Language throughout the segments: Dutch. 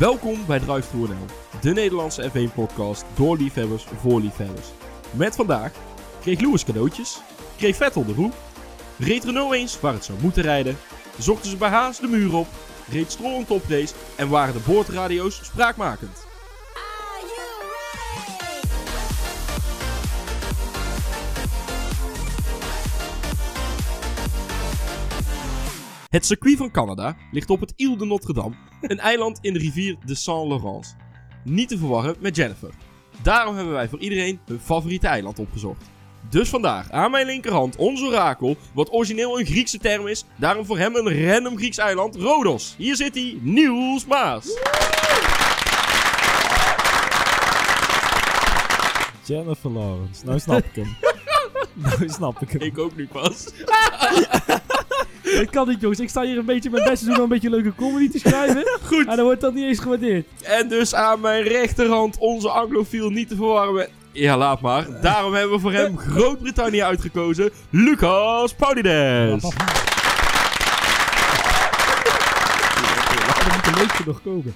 Welkom bij Drive to NL, de Nederlandse F1-podcast door liefhebbers voor liefhebbers. Met vandaag kreeg Lewis cadeautjes, kreeg Vettel de roep, reed Renault eens waar het zou moeten rijden, zochten ze bij Haas de muur op, reed Stroll een toprace en waren de boordradio's spraakmakend. Het circuit van Canada ligt op het Ile de Notre-Dame, een eiland in de rivier de Saint-Laurent. Niet te verwarren met Jennifer. Daarom hebben wij voor iedereen hun favoriete eiland opgezocht. Dus vandaag aan mijn linkerhand ons orakel, wat origineel een Griekse term is, daarom voor hem een random Grieks eiland, Rodos. Hier zit hij, Niels Maas. Jennifer Lawrence. Nou snap ik hem. nou snap ik hem. Ik ook nu pas. Ik kan niet, jongens. Ik sta hier een beetje mijn best te doen om een beetje leuke comedy te schrijven. Goed. En dan wordt dat niet eens gewaardeerd. En dus aan mijn rechterhand onze anglofiel niet te verwarren met... Ja, laat maar. Daarom hebben we voor hem Groot-Brittannië uitgekozen, Lucas Paulides. Leukste nog komen.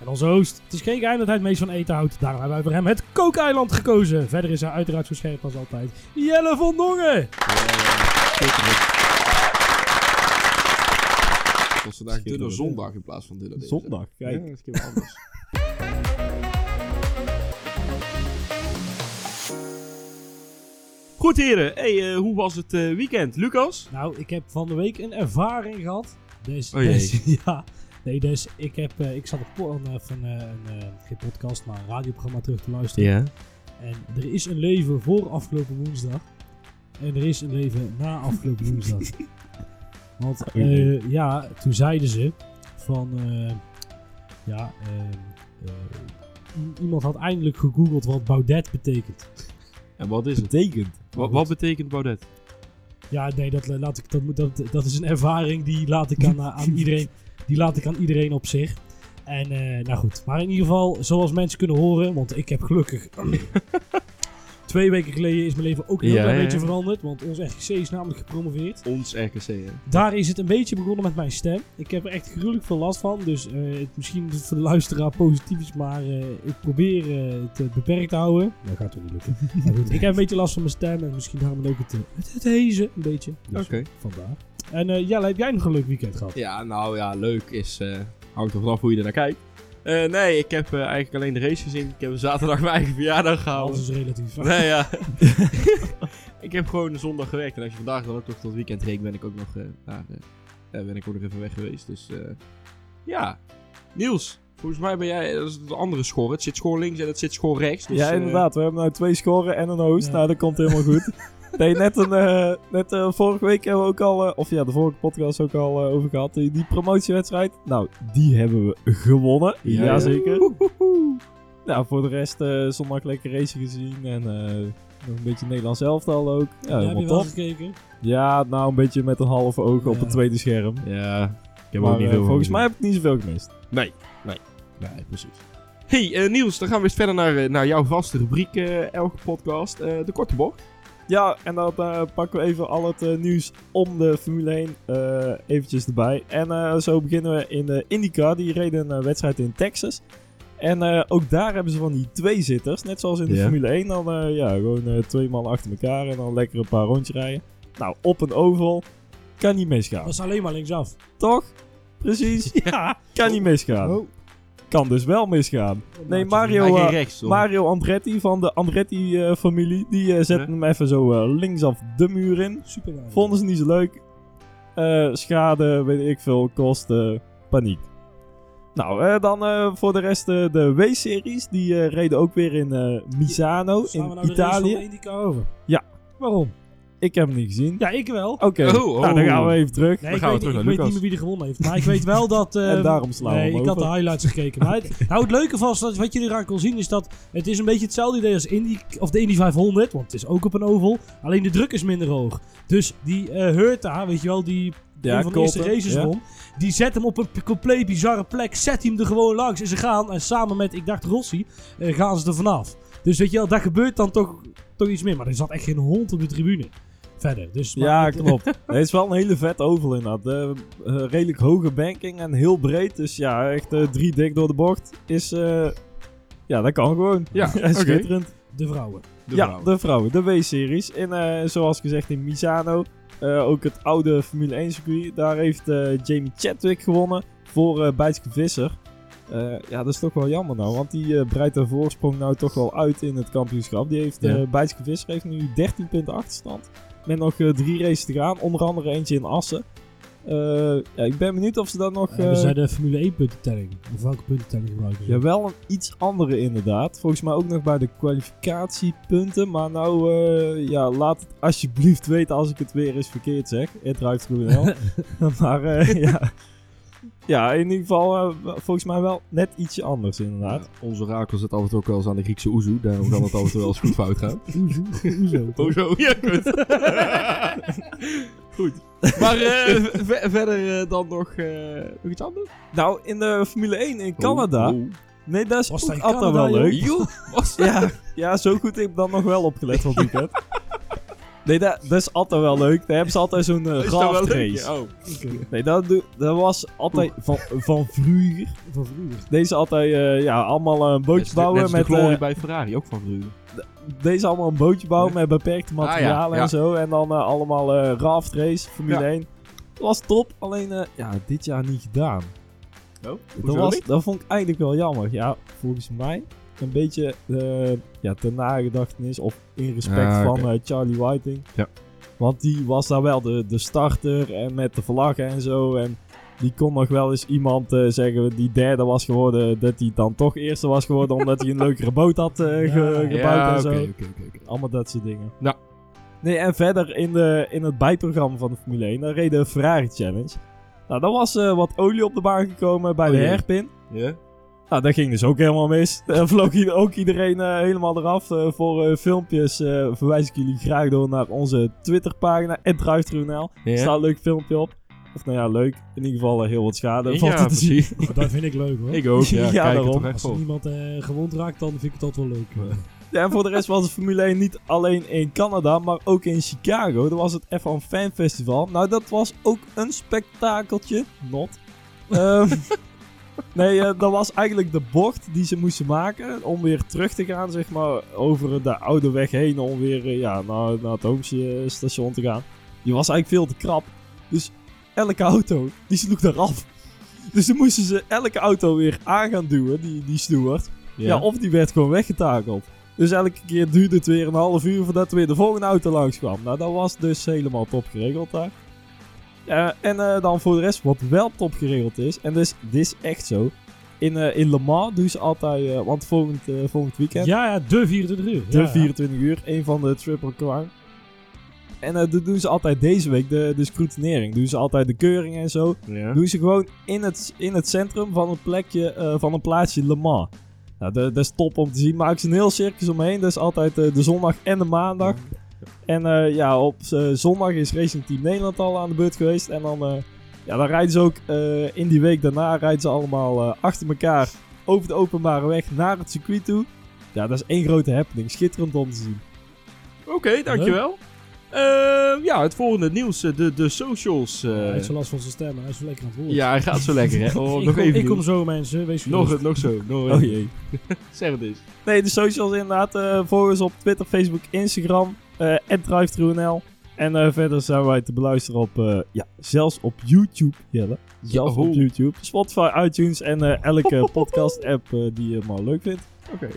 En onze host. Het is geen geheim dat hij het meest van eten houdt. Daarom hebben wij voor hem het kookeiland gekozen. Verder is hij uiteraard zo scherp als altijd. Jelle van Dongen. Het was vandaag dunne zondag in plaats van dunne dinsdag. Zondag, Ja, kijk. dat is een keer wat anders. Goed heren, hey, eh, hoe was het eh, weekend? Lucas? Nou, ik heb van de week een ervaring gehad. Dus, Oh jee. dus- ja. Nee, dus ik, heb, eh, ik zat op een, van, een, eh, geen podcast, maar een radioprogramma terug te luisteren. Ja. En er is een leven voor afgelopen woensdag. En er is een leven na afgelopen woensdag. Want eh, ja, toen zeiden ze van... eh, ja, eh, iemand had eindelijk gegoogeld wat Baudet betekent. En wat is het? Betekent. Wat, wat betekent Baudet? Ja, nee, dat, laat ik, dat, moet- dat, dat is een ervaring die laat ik aan, aan iedereen, die laat ik aan iedereen op zich. En eh, nou goed, maar in ieder geval, zoals mensen kunnen horen, want ik heb gelukkig... Twee weken geleden is mijn leven ook een heel Ja, klein ja, beetje veranderd, want ons RGC is namelijk gepromoveerd. Ons RKC, hè? Daar is het een beetje begonnen met mijn stem. Ik heb er echt gruwelijk veel last van, dus eh, het misschien voor de luisteraar positief is, maar eh, ik probeer eh, het beperkt te houden. Dat gaat toch niet lukken. goed, ik heb een beetje last van mijn stem en misschien daarom ook het, het, het hezen een beetje. Dus Oké. vandaar. En eh Jelle, heb jij nog een leuk weekend gehad? Ja, nou ja, leuk is... eh hangt er vanaf hoe je er naar kijkt. Eh, nee, ik heb eh, eigenlijk alleen de race gezien. Ik heb zaterdag mijn eigen verjaardag gehouden. Alles is relatief. Nee, ja. ik heb gewoon zondag gewerkt. En als je vandaag dan ook nog tot weekend reed, ben ik ook nog, naar, eh, ben ik ook nog even weg geweest. Dus ja. Niels, volgens mij ben jij, dat is de andere schor. Het zit schoor links en het zit schoor rechts. Dus, ja, inderdaad. We hebben nou twee scoren en een host. Ja. Nou, dat komt helemaal goed. Nee, net, een, eh, net eh, vorige week hebben we ook al, eh, of ja, de vorige podcast ook al over gehad. Die, promotiewedstrijd. Nou, die hebben we gewonnen. Ja, Jazeker. Nou, voor de rest zondag lekker race gezien. En nog een beetje Nederlands elftal ook. Ja, Ja, heb je wel gekeken? Ja, nou een beetje met een half oog op Ja. het tweede scherm. Ja, ik heb Maar ook niet veel volgens mij heb ik niet zoveel gemist. Nee, nee. Nee, precies. Hey Niels, dan gaan we eens verder naar, naar jouw vaste rubriek elke podcast. de korte bocht. Ja, en dan eh, pakken we even al het eh, nieuws om de Formule 1 eh, eventjes erbij. En eh, zo beginnen we in de IndyCar. Die reden een wedstrijd in Texas. En eh, ook daar hebben ze van die twee zitters. Net zoals in de Ja. Formule 1. Dan eh, ja, gewoon eh, twee man achter elkaar en dan lekker een paar rondjes rijden. Nou, op een oval kan niet misgaan. Dat is alleen maar linksaf. Toch? Precies. Ja. Kan niet misgaan. Oh. Kan dus wel misgaan. Nee, Mario, eh, rechts? Mario Andretti van de Andretti-familie, die eh, Ja. hem even zo eh, linksaf de muur in. Super. Vonden ze niet zo leuk. Eh, schade, weet ik veel, kosten, paniek. Nou, eh, dan eh, voor de rest eh, de W-series. Die eh, reden ook weer in eh, Misano we in nou de race van Italië. Ja. Waarom? Ik heb hem niet gezien. Ja, ik wel. Oké, Oh, oh. nou dan gaan we even terug. Nee, Dan ik, gaan we weet, terug ik naar weet niet meer wie er gewonnen heeft. Maar ik weet wel dat... eh, En daarom slaan we Nee, hem ik had de highlights gekeken. Maar het- nou, het leuke was, dat, wat je eraan kon zien, is dat het is een beetje hetzelfde idee als Indy, of de Indy 500. Want het is ook op een oval. Alleen de druk is minder hoog. Dus die eh Hurta, weet je wel, die Ja, een van de eerste Colton, races ja. won. Die zet hem op een compleet bizarre plek. Zet hem er gewoon langs. En ze gaan, en samen met, ik dacht Rossi, eh, gaan ze er vanaf. Dus weet je wel, dat gebeurt dan toch, toch iets meer. Maar er zat echt geen hond op de tribune. Verder. Dus Ja, klopt. Het is wel een hele vet oval inderdaad. Eh, eh, redelijk hoge banking en heel breed. Dus ja, echt eh, drie dik door de bocht is... eh, ja, dat kan gewoon. Ja. Schitterend. De vrouwen. De ja, vrouw. de vrouwen. De W-series. En eh, zoals gezegd in Misano. eh, ook het oude Formule 1 circuit. Daar heeft eh, Jamie Chadwick gewonnen voor eh Bijtske Visser. Eh, ja, dat is toch wel jammer nou. Want die eh, breidt de voorsprong nou toch wel uit in het kampioenschap. Die heeft, Ja. eh Bijtske Visser heeft nu 13 punten achterstand. Met nog eh, drie races te gaan. Onder andere eentje in Assen. Eh, ja, ik ben benieuwd of ze dan nog... Hebben eh, zij de Formule 1 puntentelling? Of welke puntentelling gebruiken ze? ja, wel een iets andere inderdaad. Volgens mij ook nog bij de kwalificatiepunten. Maar nou, ja, laat het alsjeblieft weten als ik het weer eens verkeerd zeg. Het ruikt goed wel. maar ja. Ja, in ieder geval eh, volgens mij wel net ietsje anders inderdaad. Ja, onze rakel zit af en toe ook wel eens aan de Griekse oezoe. Daarom kan het af en toe wel eens goed fout gaan. Hoezo? Hoezo? Hoezo? Ja, kut. goed. Maar eh, ve- verder eh, dan nog, eh, nog iets anders? Nou, in de Formule 1 in Canada. Oh, oh. Nee, dat is Was ook altijd wel leuk. Joh, was? Ja, ja, zo goed heb ik dan nog wel opgelet van het weekend. Nee, dat, dat is altijd wel leuk. Daar hebben ze altijd zo'n uh, wel raft race. Oh. Nee, dat, doe- dat was altijd van, van vroeger. Van vroeger. Deze altijd eh, ja, allemaal een Net bootje als de- bouwen net als de met glorie eh, bij Ferrari, ook van vroeger. deze allemaal een bootje bouwen met beperkte Ah, ja, materialen ja. en zo en dan eh, allemaal eh raft race Formule Ja. 1. Dat was top, alleen eh, ja, dit jaar niet gedaan. Oh, Dat, was, dat vond ik eigenlijk wel jammer. Ja, volgens mij een beetje eh ja, ten nagedachtenis of in respect Ah, van eh, Charlie Whiting. Ja. Want die was daar wel de, de starter en met de vlaggen en zo. En die kon nog wel eens iemand eh, zeggen die derde was geworden, dat hij dan toch eerste was geworden omdat hij een leukere boot had ge- gebouwd ja, en zo. Allemaal dat soort dingen. Ja. Nee, en verder in, de, in het bijprogramma van de Formule 1, daar reden Ferrari Challenge. Nou, daar was wat olie op de baan gekomen bij Oh de jee. herpin. Ja? Nou, dat ging dus ook helemaal mis. Daar vloog ieder- ook iedereen eh, helemaal eraf. Eh, voor eh, filmpjes eh, verwijs ik jullie graag door naar onze Twitterpagina, @drive.nl. Er Ja? staat een leuk filmpje op. Of nou ja, leuk. In ieder geval heel wat schade. Ja, er te zien. Dat vind ik leuk hoor. Ik ook, ja. Ja, Kijk er daarom. Als er iemand eh, gewond raakt, dan vind ik het altijd wel leuk. Ja, en voor de rest was de Formule 1 niet alleen in Canada, maar ook in Chicago. Dat was het F1 Fan Festival. Nou, dat was ook een spektakeltje. Not. Ehm, nee, eh, dat was eigenlijk de bocht die ze moesten maken om weer terug te gaan, zeg maar, over de oude weg heen om weer eh, ja, naar, naar het station te gaan. Die was eigenlijk veel te krap. Dus elke auto, die sloeg eraf. Dus dan moesten ze elke auto weer aan gaan duwen, die, die steward. Ja. of die werd gewoon weggetakeld. Dus elke keer duurde het weer een half uur voordat er weer de volgende auto langs kwam. Nou, dat was dus helemaal top geregeld daar. Ja, en eh, dan voor de rest, wat wel top geregeld is, en dus, dit is echt zo. In, eh, in Le Mans doen ze altijd, eh, want volgend, eh, volgend weekend, Ja, ja, de 24 uur. de Ja, ja. 24 uur, een van de Triple Crown. En eh, dat doen ze altijd deze week, de, de scrutinering. Doen ze altijd de keuring en zo. Ja. Doen ze gewoon in het, in het centrum van een plekje, eh, van een plaatsje Le Mans. Nou, dat, is top om te zien. Maken ze een heel circus omheen. Dat is altijd eh, de zondag en de maandag. En eh, ja, op eh, zondag is Racing Team Nederland al aan de beurt geweest. En dan, eh, ja, dan rijden ze ook eh, in die week daarna rijden ze allemaal eh, achter elkaar over de openbare weg naar het circuit toe. Ja, dat is één grote happening. Schitterend om te zien. Oké, dankjewel. Eh, ja, het volgende nieuws. De, de socials. eh, Hij heeft zo last van zijn stem, hij is zo lekker aan het woord. ja, hij gaat zo lekker, hè. Oh, ik, nog kom, even ik kom zo mensen, wees Nog, nog zo. Nog Oh jee. Zeg het eens. Nee, de socials inderdaad. eh volg ons op Twitter, Facebook, Instagram. Eh @drive_nl En eh, verder zijn wij te beluisteren op, eh, ja, zelfs op YouTube, Jelle. Zelfs Oh. op YouTube. Spotify, iTunes en eh, elke podcast-app die je maar leuk vindt. Oké.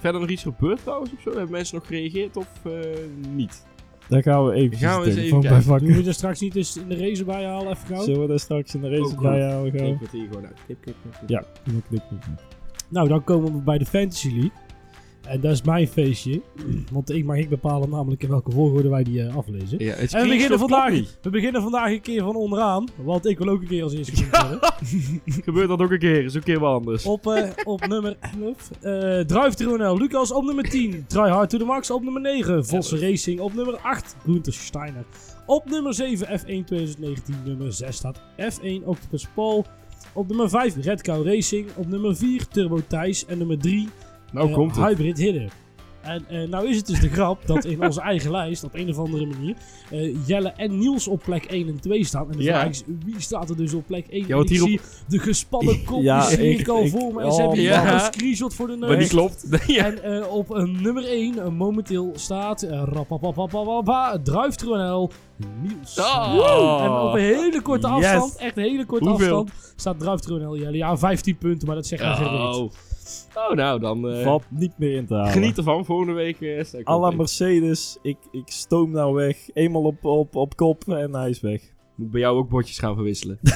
Verder nog iets gebeurd trouwens of zo? Hebben mensen nog gereageerd of eh, niet? Daar gaan we even Gaan we eens even van kijken. Doen we er straks niet eens in de race bij halen, even gauw? Zullen we daar straks in de race Ook bij? Kijk gaan? wat hier gewoon uit. Klik, klik, klik. Ja, klik, klik. Nou, dan komen we bij de Fantasy League. En dat is mijn feestje. Want ik mag ik bepalen namelijk in welke volgorde wij die eh, aflezen. Ja, het En we beginnen, vandaag, we beginnen vandaag een keer van onderaan. Want ik wil ook een keer als eerste worden. Gebeurt dat ook een keer? Is een keer wel anders. Op, eh, op nummer 11. eh Drive Tronel. Lucas op nummer 10. Try Hard to the Max op nummer 9. Vossen Racing op nummer 8. Gunther Steiner. Op nummer 7 F1 2019. Nummer 6 staat F1 Octopus Paul. Op nummer 5 Red Cow Racing. Op nummer 4 Turbo Thijs. En nummer 3 Nou eh, komt het. Hybrid Hidden. En eh, nou is het dus de grap dat in onze eigen lijst, op een of andere manier, eh, Jelle en Niels op plek 1 en 2 staan. En de Ja. vraag is, wie staat er dus op plek 1? Ja, ik hierop- zie de gespannen kop, Ja, die zie ik- ik al ik- voor me. En oh, ze hebben hier ja. een screenshot voor de neus. Maar die klopt. En eh, op nummer 1 momenteel staat uh, rapapapapapapa, Druiftronel Niels. Oh. En op een hele korte Yes. afstand, echt een hele korte Hoeveel? afstand, staat Druiftronel Jelle. Ja, 15 punten, maar dat zegt geen reet. Oh. nou dan. eh, Valt niet meer in te halen. geniet ervan. Volgende week eh sta ik À la op. Mercedes, ik, ik stoom nou weg. Eenmaal op, op, op kop en hij is weg. Moet bij jou ook bordjes gaan verwisselen.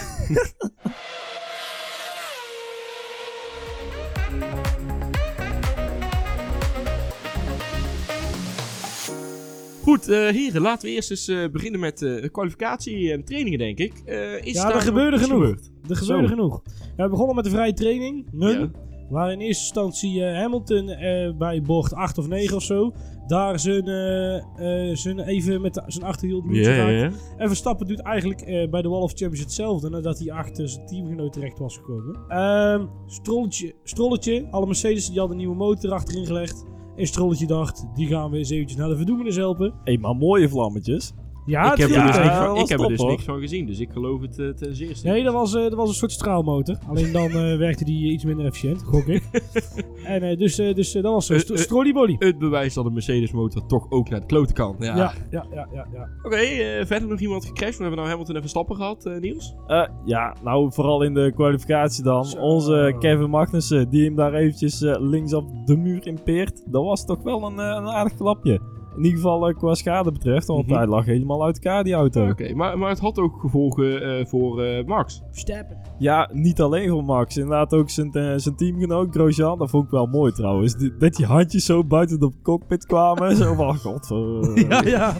Goed, eh heren, laten we eerst eens beginnen met eh, kwalificatie en trainingen, denk ik. Is Ja, er gebeurde genoeg. Er gebeurde Zo. genoeg. Ja, we begonnen met de vrije training. Ja. Waar in eerste instantie eh, Hamilton eh, bij bocht 8 of 9 of zo. Daar zijn, eh, eh, zijn even met zijn achterhield ja, ja. En Verstappen doet eigenlijk eh, bij de Wall of Champions hetzelfde. Nadat hij achter zijn teamgenoot terecht was gekomen. Ehm strolletje, strolletje. Alle Mercedes die hadden een nieuwe motor achterin gelegd. En Strolletje dacht, die gaan we eens eventjes naar de verdoemenis helpen. Eenmaal mooie vlammetjes. Ja, ik heb er dus, ja, niks, van, was ik heb er dus hoor. niks van gezien, dus ik geloof het eh, ten zeerste. Nee, dat was, eh, dat was een soort straalmotor. Alleen dan eh, werkte die iets minder efficiënt, gok ik. en eh, dus, eh, dus eh, dat was Eh, een st eh, strollybolly. Het bewijs dat een Mercedes motor toch ook naar de klote kan. Ja. Ja, ja, ja, ja. ja. Oké, eh, verder nog iemand gecrashed. We hebben nou Hamilton en Verstappen gehad, eh, Niels. Eh, ja, nou vooral in de kwalificatie dan. Zo. Onze Kevin Magnussen, die hem daar eventjes eh, links op de muur impeert. Dat was toch wel een, eh, een aardig klapje. In ieder geval eh, qua schade betreft, want Mhm. hij lag helemaal uit elkaar, die auto. Oké, maar, maar het had ook gevolgen eh, voor eh, Max. Verstappen. Ja, niet alleen voor Max. Inderdaad ook zijn, zijn teamgenoot Grosjean. Dat vond ik wel mooi trouwens. Die- dat die handjes zo buiten de cockpit kwamen. zo van, god. Ja, ja.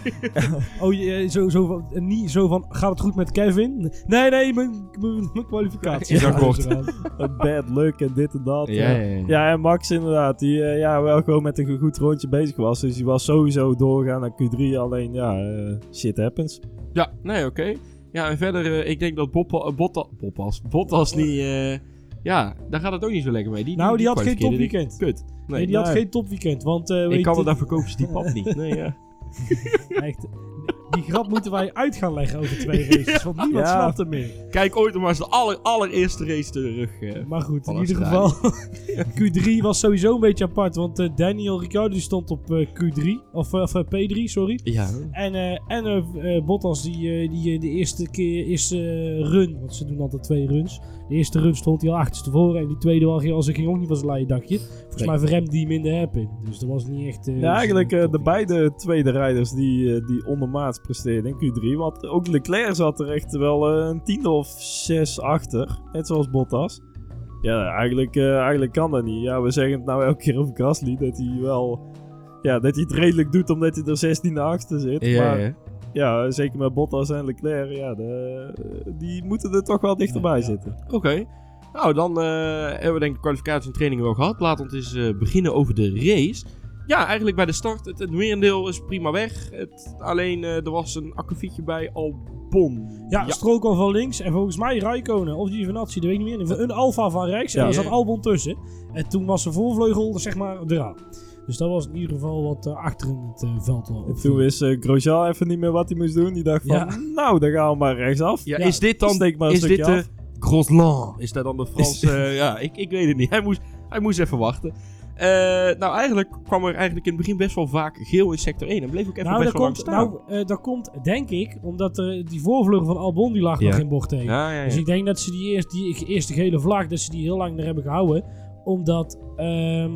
oh, je, zo, zo van, niet zo van, gaat het goed met Kevin? Nee, nee, mijn, mijn, mijn kwalificatie. Is. Ja, Bad luck en dit en dat. Ja, ja, ja. Ja, en Max inderdaad, die ja, wel gewoon met een goed rondje bezig was. Dus die was sowieso doorgaan naar Q3. Alleen, ja, eh, shit happens. Ja, nee, oké. Ja, en verder, eh, ik denk dat Botta, Bottas, Bottas niet... eh, ja, daar gaat het ook niet zo lekker mee. Die, Nou, die had geen topweekend. Kut. Nee, nee, die had geen topweekend, want... ik kan het daar verkopen ze die pap niet. Nee, ja. Echt, die grap moeten wij uit gaan leggen over twee races, want niemand Ja. snapt er meer. Kijk ooit nog maar eens de aller, allereerste race terug. eh. Maar goed, in ieder geval, Q3 was sowieso een beetje apart, want eh, Daniel Ricciardo die stond op eh, Q3, of, of eh, P3, sorry. Ja. En, eh, en Bottas, die, die de eerste keer, eerste eh, run, want ze doen altijd twee runs. De eerste run stond hij al achterstevoren en die tweede was, als ik ging ook niet van zijn leien dakje. Volgens Nee. mij verremde hij hem in de hairpin, dus dat was niet echt... eh, Ja, eigenlijk eh, de beide tweede rijders die, die ondermaats in Q3. Want ook Leclerc zat er echt wel eh, een tiende of zes achter. Net zoals Bottas. Ja, eigenlijk, eh, eigenlijk kan dat niet. Ja, we zeggen het nou elke keer over Gasly. Dat hij wel... Ja, dat hij het redelijk doet omdat hij er 16 achter zit. Ja, maar ja. ja, zeker met Bottas en Leclerc. Ja, de, die moeten er toch wel dichterbij Ja, zitten. Oké. Nou, dan eh, hebben we denk ik de kwalificatie en training wel gehad. Laten we eens beginnen over de race. Ja, eigenlijk bij de start, het, het merendeel is prima weg. Het, alleen, eh, er was een akkefietje bij Albon. Ja, Stroll kwam van links en volgens mij Raikkonen of Giovinazzi, dat weet ik niet meer. Een Alfa van rechts en Ja. daar zat Albon tussen. En toen was de voorvleugel zeg maar eraan. Dus dat was in ieder geval wat eh, achter in het eh, veld al. En toen wist eh, Grosjean even niet meer wat hij moest doen. Die dacht van, Ja. nou, dan gaan we maar rechtsaf. Ja, Ja, is dit dan... Steek maar een is dit stukje de af. Groslan? Is dat dan de Franse... ja, ik, ik weet het niet. Hij moest, hij moest even wachten. Eh, nou, eigenlijk kwam er eigenlijk in het begin best wel vaak geel in sector 1. En bleef ook even nou, best wel lang staan. nou eh, dat komt denk ik omdat er die voorvleugel van Albon die lag Ja. nog in bocht 1. ja, ja, ja. Dus ik denk dat ze die, eerst, die eerste gele vlag, dat ze die heel lang er hebben gehouden. Omdat, ehm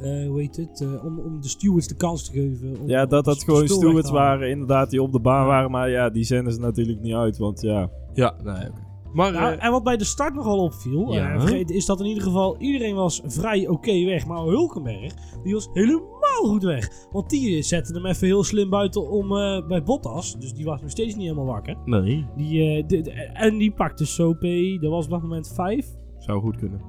eh, hoe heet het, eh, om, om de stewards de kans te geven. Om, Ja, dat dat gewoon stewards waren, inderdaad, die op de baan Ja. waren. Maar ja, die zenden ze natuurlijk niet uit, want ja... Ja, nee, oké. Maar... Nou, eh, en wat bij de start nogal opviel, Ja. eh, is dat in ieder geval iedereen was vrij oké weg. Maar Hulkenberg, die was helemaal goed weg. Want die zette hem even heel slim buiten om eh, bij Bottas. Dus die was nog steeds niet helemaal wakker. nee, Die, de- de- en die pakte Sope, dat was op dat moment 5. zou goed kunnen.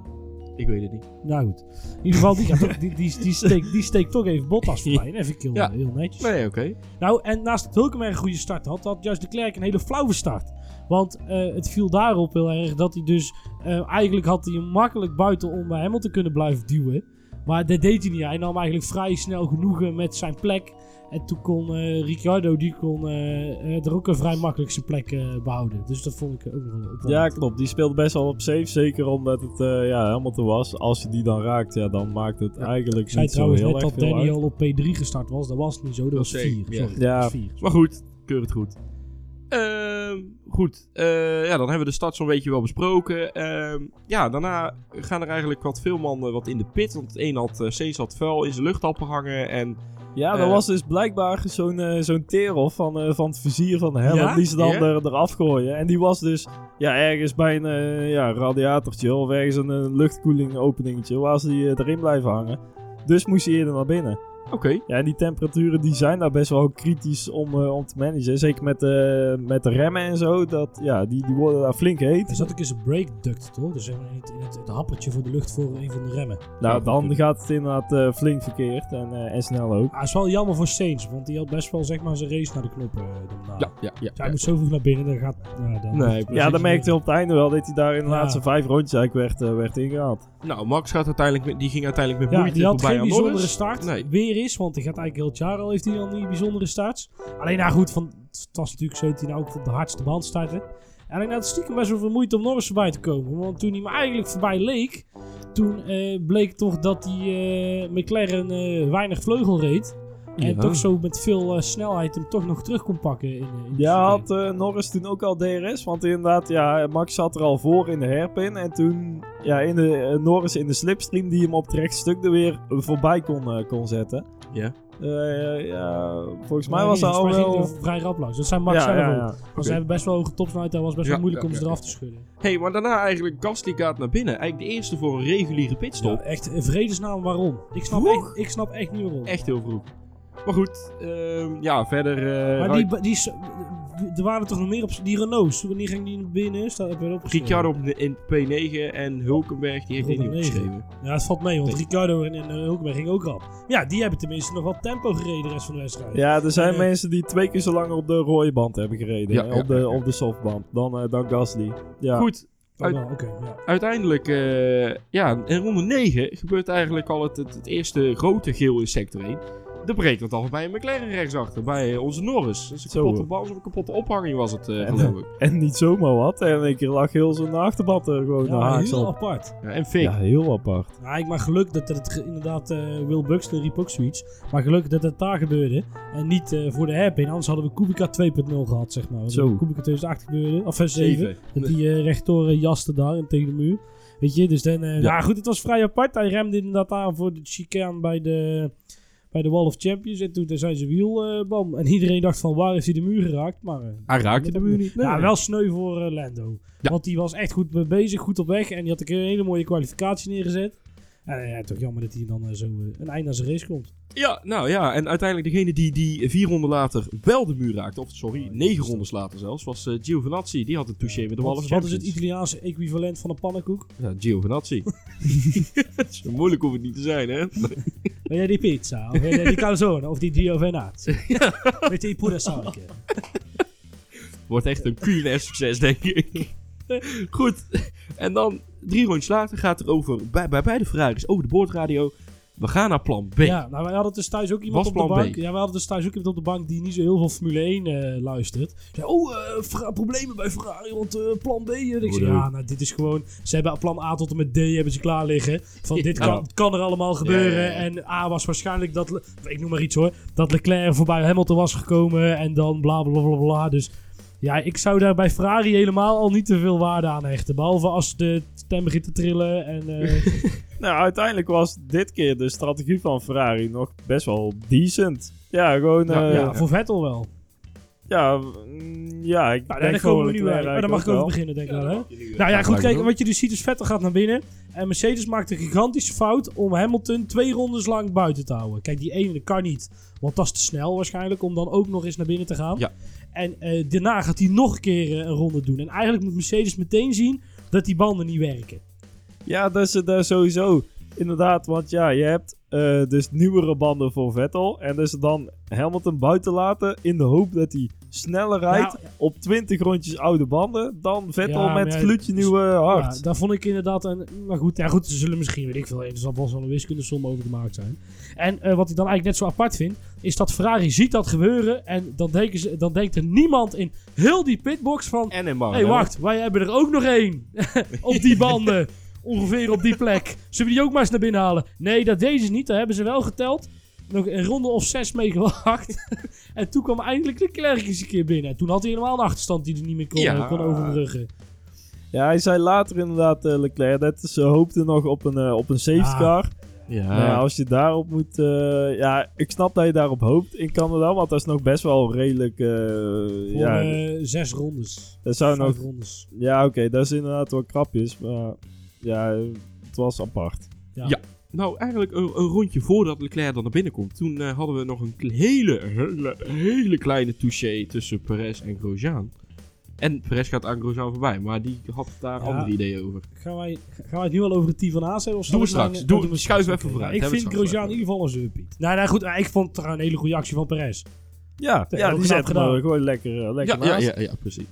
Ik weet het niet. Nou goed. In ieder geval, die, toch, die, die, die, steekt, die steekt toch even Bottas voorbij. En even killen, Ja. heel netjes. Nee, oké. Nou, en naast dat Hulkenberg een goede start had, had juist de Klerk een hele flauwe start. Want eh, het viel daarop heel erg dat hij dus... eh, eigenlijk had hij hem makkelijk buiten om bij Hamilton kunnen blijven duwen. Maar dat deed hij niet. Hij nam eigenlijk vrij snel genoegen met zijn plek. En toen kon eh, Ricciardo die kon, eh, eh, er ook een vrij makkelijk zijn plek eh, behouden. Dus dat vond ik ook wel opvallend. Ja, klopt. Die speelde best wel op safe. Zeker omdat het eh ja, Hamilton was. Als je die dan raakt, ja, dan maakt het eigenlijk niet zo heel erg dat veel Danny uit. al op P3 gestart was. Dat was niet zo. Dat was Dat 4. zeker, ja. Sorry, Ja. dat was 4. Maar goed, keur het goed. Ehm, goed, eh, ja, dan hebben we de start zo'n beetje wel besproken. Ehm, ja, daarna gaan er eigenlijk wat veel mannen wat in de pit. Want het een had, uh, Sees had vuil in zijn luchthappen hangen. En Ja, er Eh, was dus blijkbaar zo'n eh, zo'n terel van, eh, van het vizier van helm. Ja? Die ze dan er, eraf gooien. En die was dus ja, ergens bij een eh, ja, radiatortje of ergens een, eh, luchtkoeling openingetje. Waar ze die eh, erin blijven hangen. Dus moest hij eerder naar binnen. Oké, Ja, en die temperaturen die zijn daar best wel kritisch om, eh, om te managen. Zeker met, de met de remmen en zo. Dat, ja, die, die worden daar flink heet. Er zat ook eens een brake duct, toch? Dus in het, in het, het happertje voor de lucht voor een van de remmen. Nou, Ja, dan gaat het inderdaad eh, flink verkeerd. En, eh, en snel ook. Ah, is wel jammer voor Sainz, want die had best wel zeg maar zijn race naar de knoppen. eh, daarna. ja, ja, ja. Dus hij ja. moet zo vroeg naar binnen, dan gaat... Ja, dan Nee, Ja, dan merkte hij op het einde wel dat hij daar in de Ja. laatste vijf rondjes eigenlijk werd, werd ingehaald. Nou, Max gaat uiteindelijk, met- die ging uiteindelijk met Ja, moeite die had voorbij geen aan bijzondere Norris. start. Nee. Weer is, want hij gaat eigenlijk heel het jaar al heeft hij dan die bijzondere starts. Alleen nou goed, van, het was natuurlijk zo dat hij nou ook op de hardste band startte. En ik had stiekem best wel veel moeite om Norris voorbij te komen. Want toen hij me eigenlijk voorbij leek, toen eh, bleek toch dat die eh, McLaren eh, weinig vleugel reed. En Ja. toch zo met veel eh, snelheid hem toch nog terug kon pakken. In, in de Ja, had eh, Norris toen ook al DRS? Want inderdaad, ja, Max zat er al voor in de hairpin. En toen, ja, in de, eh, Norris in de slipstream die hem op het rechte stuk er weer voorbij kon, eh, kon zetten. Ja. Eh, ja, volgens mij Maar was nee, hij al volgens mij wel... vrij rap langs. Dat zijn Max Ja, zelf ja, ook. ja. Want ze hebben best wel hoge topsnelheid. Dat was best Ja, wel moeilijk ja, om ze eraf ja. te schudden. hey, maar daarna eigenlijk Gasly gaat naar binnen. Eigenlijk de eerste voor een reguliere pitstop. Ja, echt een vredesnaam waarom. Ik snap, Vroeg? echt, ik snap echt niet waarom. Echt heel vroeg. Maar goed, ehm, ja, verder... eh, maar die, die, er waren toch nog meer op die Renaults. Wanneer ging die naar binnen? Staat erop geschreven? Ricciardo op de- in P9 en Hulkenberg, die heeft hij niet Op opgeschreven. Ja, het valt mee, want Nee. Ricciardo en, en eh, Hulkenberg gingen ook rap. Ja, die hebben tenminste nog wel tempo gereden de rest van de wedstrijd. Ja, er zijn Eh, mensen die twee keer zo lang op de rode band hebben gereden. Ja, hè, ja, op, de, ja, op de softband. Dan, eh, dan Gasly. Ja. Goed, Oh, oké, ja. uiteindelijk, eh, ja, in ronde 9 gebeurt eigenlijk al het, het, het eerste grote geel in sector 1. De breekt het al bij een McLaren rechtsachter, bij eh, onze Norris. Dus een kapotte, bal, zo'n kapotte ophanging was het, eh En- geloof ik. En niet zomaar wat. En in één keer lag heel zijn achterband er gewoon naar haaks heel op. apart. Ja, en fake. Ja, heel apart. Ja, ik maar geluk dat het ge- inderdaad eh, Will Buxton riep ook zoiets. Maar geluk dat het daar gebeurde. En niet eh, voor de hairpin. Anders hadden we Kubica 2.0 gehad, zeg maar. Zo. Kubica 2008 gebeurde. Of eh, 7. Zeven. Dat die eh, rechtdoor eh, jaste daar en tegen de muur. Weet je, dus dan... eh, Ja. Nou goed, het was vrij apart. Hij remde inderdaad aan voor de chicane bij de, bij de Wall of Champions. En toen zijn zijn wiel, eh, bam. En iedereen dacht van, waar heeft hij de muur geraakt? Maar... eh, Hij raakte de muur niet. ja, wel sneu voor eh, Lando. Ja. Want die was echt goed bezig, goed op weg. En die had een hele mooie kwalificatie neergezet. En eh, ja, toch jammer dat hij dan eh, zo eh, een eind aan zijn race komt. Ja, nou ja, en uiteindelijk degene die, die vier ronden later wel de muur raakte, of sorry, negen rondes later zelfs, was Giovinazzi. Die had een touché met de Wall Wat, of wat is het. Italiaanse equivalent van een pannenkoek? Ja, Giovinazzi. Zo moeilijk hoeft het niet te zijn, hè? Ben jij die pizza? Of jij die calzone? Of die Giovinazzi? Weet je, die sauerke? Wordt echt een culinair succes, denk ik. Goed, en dan drie rondjes later gaat er over, bij, bij beide Ferraris, over de boordradio. We gaan naar plan B. Ja, nou wij hadden dus thuis ook iemand Was op de bank. B. Ja, we hadden dus thuis ook iemand op de bank die niet zo heel veel Formule 1 eh, luistert. Zei, oh, Ferra- problemen bij Ferrari, want eh, plan B. En ik zei, ja, nou dit is gewoon... Ze hebben plan A tot en met D hebben ze klaar liggen. Van dit Ja. kan, kan er allemaal gebeuren. Ja, ja, ja. En A was waarschijnlijk dat... Ik noem maar iets hoor. Dat Leclerc voorbij Hamilton was gekomen. En dan bla bla bla bla. Dus ja, ik zou daar bij Ferrari helemaal al niet te veel waarde aan hechten. Behalve als de stem begint te trillen. En, eh, Nou, uiteindelijk was dit keer de strategie van Ferrari nog best wel decent. Ja, gewoon... Ja, eh, ja, ja, voor Vettel wel. mm, ja, ik Nou, denk daar komen we gewoon nu Leclerc bij. Maar daar mag ik over ook beginnen, denk ik wel. Hè? Nou ja, goed, kijk, wat je dus ziet is Vettel gaat naar binnen. En Mercedes maakt een gigantische fout om Hamilton twee rondes lang buiten te houden. Kijk, die ene kan niet, want dat is te snel waarschijnlijk om dan ook nog eens naar binnen te gaan. Ja. En eh, daarna gaat hij nog een keer eh, een ronde doen. En eigenlijk moet Mercedes meteen zien dat die banden niet werken. Ja, dat is daar sowieso. Inderdaad, want ja, je hebt eh, dus nieuwere banden voor Vettel. En dus dan Hamilton buiten laten in de hoop dat hij sneller rijdt Ja. op 20 rondjes oude banden dan Vettel Ja, met ja, gloedje nieuwe hard. Ja, daar vond ik inderdaad een. Maar goed, ja, goed, ze zullen misschien, weet ik veel, er zal wel een wiskundesom over gemaakt zijn. En eh, wat ik dan eigenlijk net zo apart vind, is dat Ferrari ziet dat gebeuren. En dan, denken ze, dan denkt er niemand in heel die pitbox van. En in Hé, hey, wacht, wij hebben er ook nog één. op die banden. Ongeveer op die plek. Zullen we die ook maar eens naar binnen halen? Nee, dat deden ze niet. Daar hebben ze wel geteld. Nog een ronde of zes mee gewacht. En toen kwam eindelijk de Klerk eens een keer binnen. En toen had hij helemaal een achterstand die hij niet meer kon, Ja. eh, kon overbruggen. Ja, hij zei later inderdaad, eh, Leclerc, dat ze hoopten nog op een, eh, op een safety car. Ja. Nou ja, als je daarop moet... eh, ja, ik snap dat je daarop hoopt in Canada, want dat is nog best wel redelijk... eh, Voor ja, zes rondes. dat zou Vijf nog... rondes. Ja, oké, dat is inderdaad wel krapjes, maar ja, het was apart. Ja. Ja. Nou, eigenlijk een, een rondje voordat Leclerc dan naar binnen komt. Toen eh, hadden we nog een hele, hele, hele kleine touché tussen Perez en Grosjean. En Perez gaat aan Grosjean voorbij, maar die had daar Ja. andere ideeën over. Gaan wij, gaan wij het nu al over het team van Haas hebben? Of Doen we straks. Doe- oh, we schuif straks. even vooruit. ja, ik vind Grosjean in ieder geval een zeurpiet. Nou, nou goed, eh, ik vond het trouwens een hele goede actie van Perez. Ja, Ja, ja die we gewoon lekker, eh, lekker Ja, ja, ja, precies.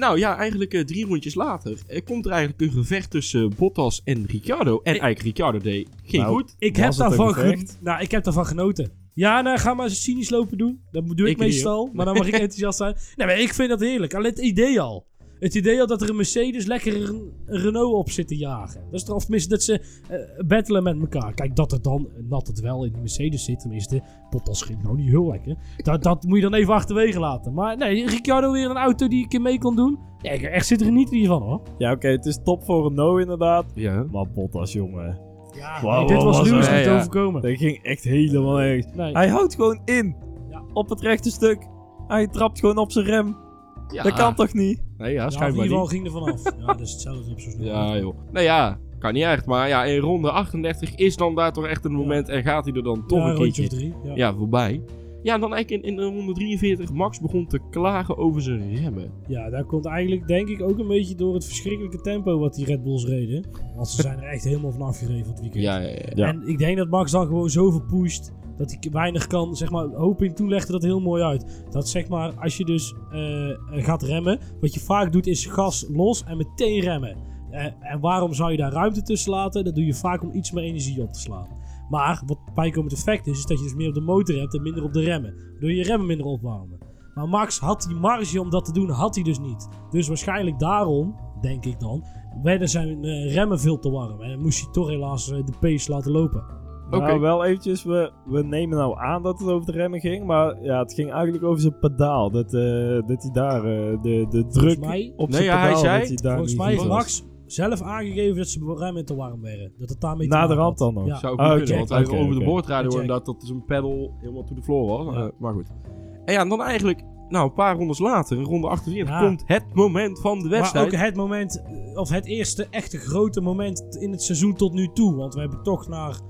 Nou ja, eigenlijk eh, drie rondjes later eh, komt er eigenlijk een gevecht tussen Bottas en Ricciardo. En eigenlijk Ricciardo deed geen Nou, goed. Ik heb, daarvan gevecht? nou, ik heb daarvan genoten. Ja, nou, ga maar eens cynisch lopen doen. Dat doe ik, Ik niet, meestal. Maar dan mag ik enthousiast zijn. Nee, maar ik vind dat heerlijk. Alleen het idee al. Het idee al dat er een Mercedes lekker een, Renault op zit te jagen. Dat is toch, of tenminste dat ze eh, battelen met elkaar. Kijk, dat er dan, dat het wel in die Mercedes zit, tenminste. Bottas ging nou niet heel lekker. Dat, dat moet je dan even achterwege laten. Maar nee, Ricciardo weer een auto die ik in mee kon doen. Nee, ik echt zit er niet hiervan hoor. Ja, oké, het is top voor Renault inderdaad. Ja. Maar Bottas, jongen. Ja, Wow, nee, dit was was Lewis er? niet Ja, ja. overkomen. Dat ging echt helemaal nergens. Nee. Hij houdt gewoon in. Ja. Op het rechte stuk. Hij trapt gewoon op zijn rem. ja. Dat kan toch niet? Nee, ja, in schijnbaar ieder geval ging er vanaf. ja, dat is hetzelfde op zo snel. Ja, joh. Nou ja, kan niet echt. Maar ja, in ronde 38 is dan daar toch echt een moment en gaat hij er dan toch een keertje drie. Ja. voorbij. Ja, en dan eigenlijk in, in ronde 43, Max begon te klagen over zijn remmen. Ja, daar komt eigenlijk denk ik ook een beetje door het verschrikkelijke tempo wat die Red Bulls reden. Want ze zijn er echt helemaal van afgegeven van het weekend. Ja, ja, ja. En ik denk dat Max dan gewoon zoveel pusht dat hij weinig kan, zeg maar, Hoping toen legde dat heel mooi uit. Dat zeg maar, als je dus eh, gaat remmen, wat je vaak doet is gas los en meteen remmen. Eh, en waarom zou je daar ruimte tussen laten? Dat doe je vaak om iets meer energie op te slaan. Maar wat bijkomend effect is, is dat je dus meer op de motor hebt en minder op de remmen. Door je remmen minder opwarmen. Maar Max had die marge om dat te doen, had hij dus niet. Dus waarschijnlijk daarom, denk ik dan, werden zijn eh, remmen veel te warm. En moest hij toch helaas eh, de pace laten lopen. Nou, wel eventjes, we, we nemen nou aan dat het over de remmen ging. Maar ja, het ging eigenlijk over zijn pedaal. Dat, eh, dat hij daar eh, de, de druk mij- op Nee, zijn ja, hij pedaal... zei- dat hij daar Volgens mij heeft. Max zelf aangegeven dat zijn remmen te warm werden. Dat het daarmee te Na de rand dan nog. Ja. Zou oké, kunnen, want hij over de boordradio Check. inderdaad dat zijn pedal helemaal to the floor was. Ja. Eh, maar goed. En ja, en dan eigenlijk, nou een paar rondes later, in ronde 48, Ja. komt het moment van de Maar wedstrijd. ook het moment, of het eerste echte grote moment in het seizoen tot nu toe. Want we hebben toch naar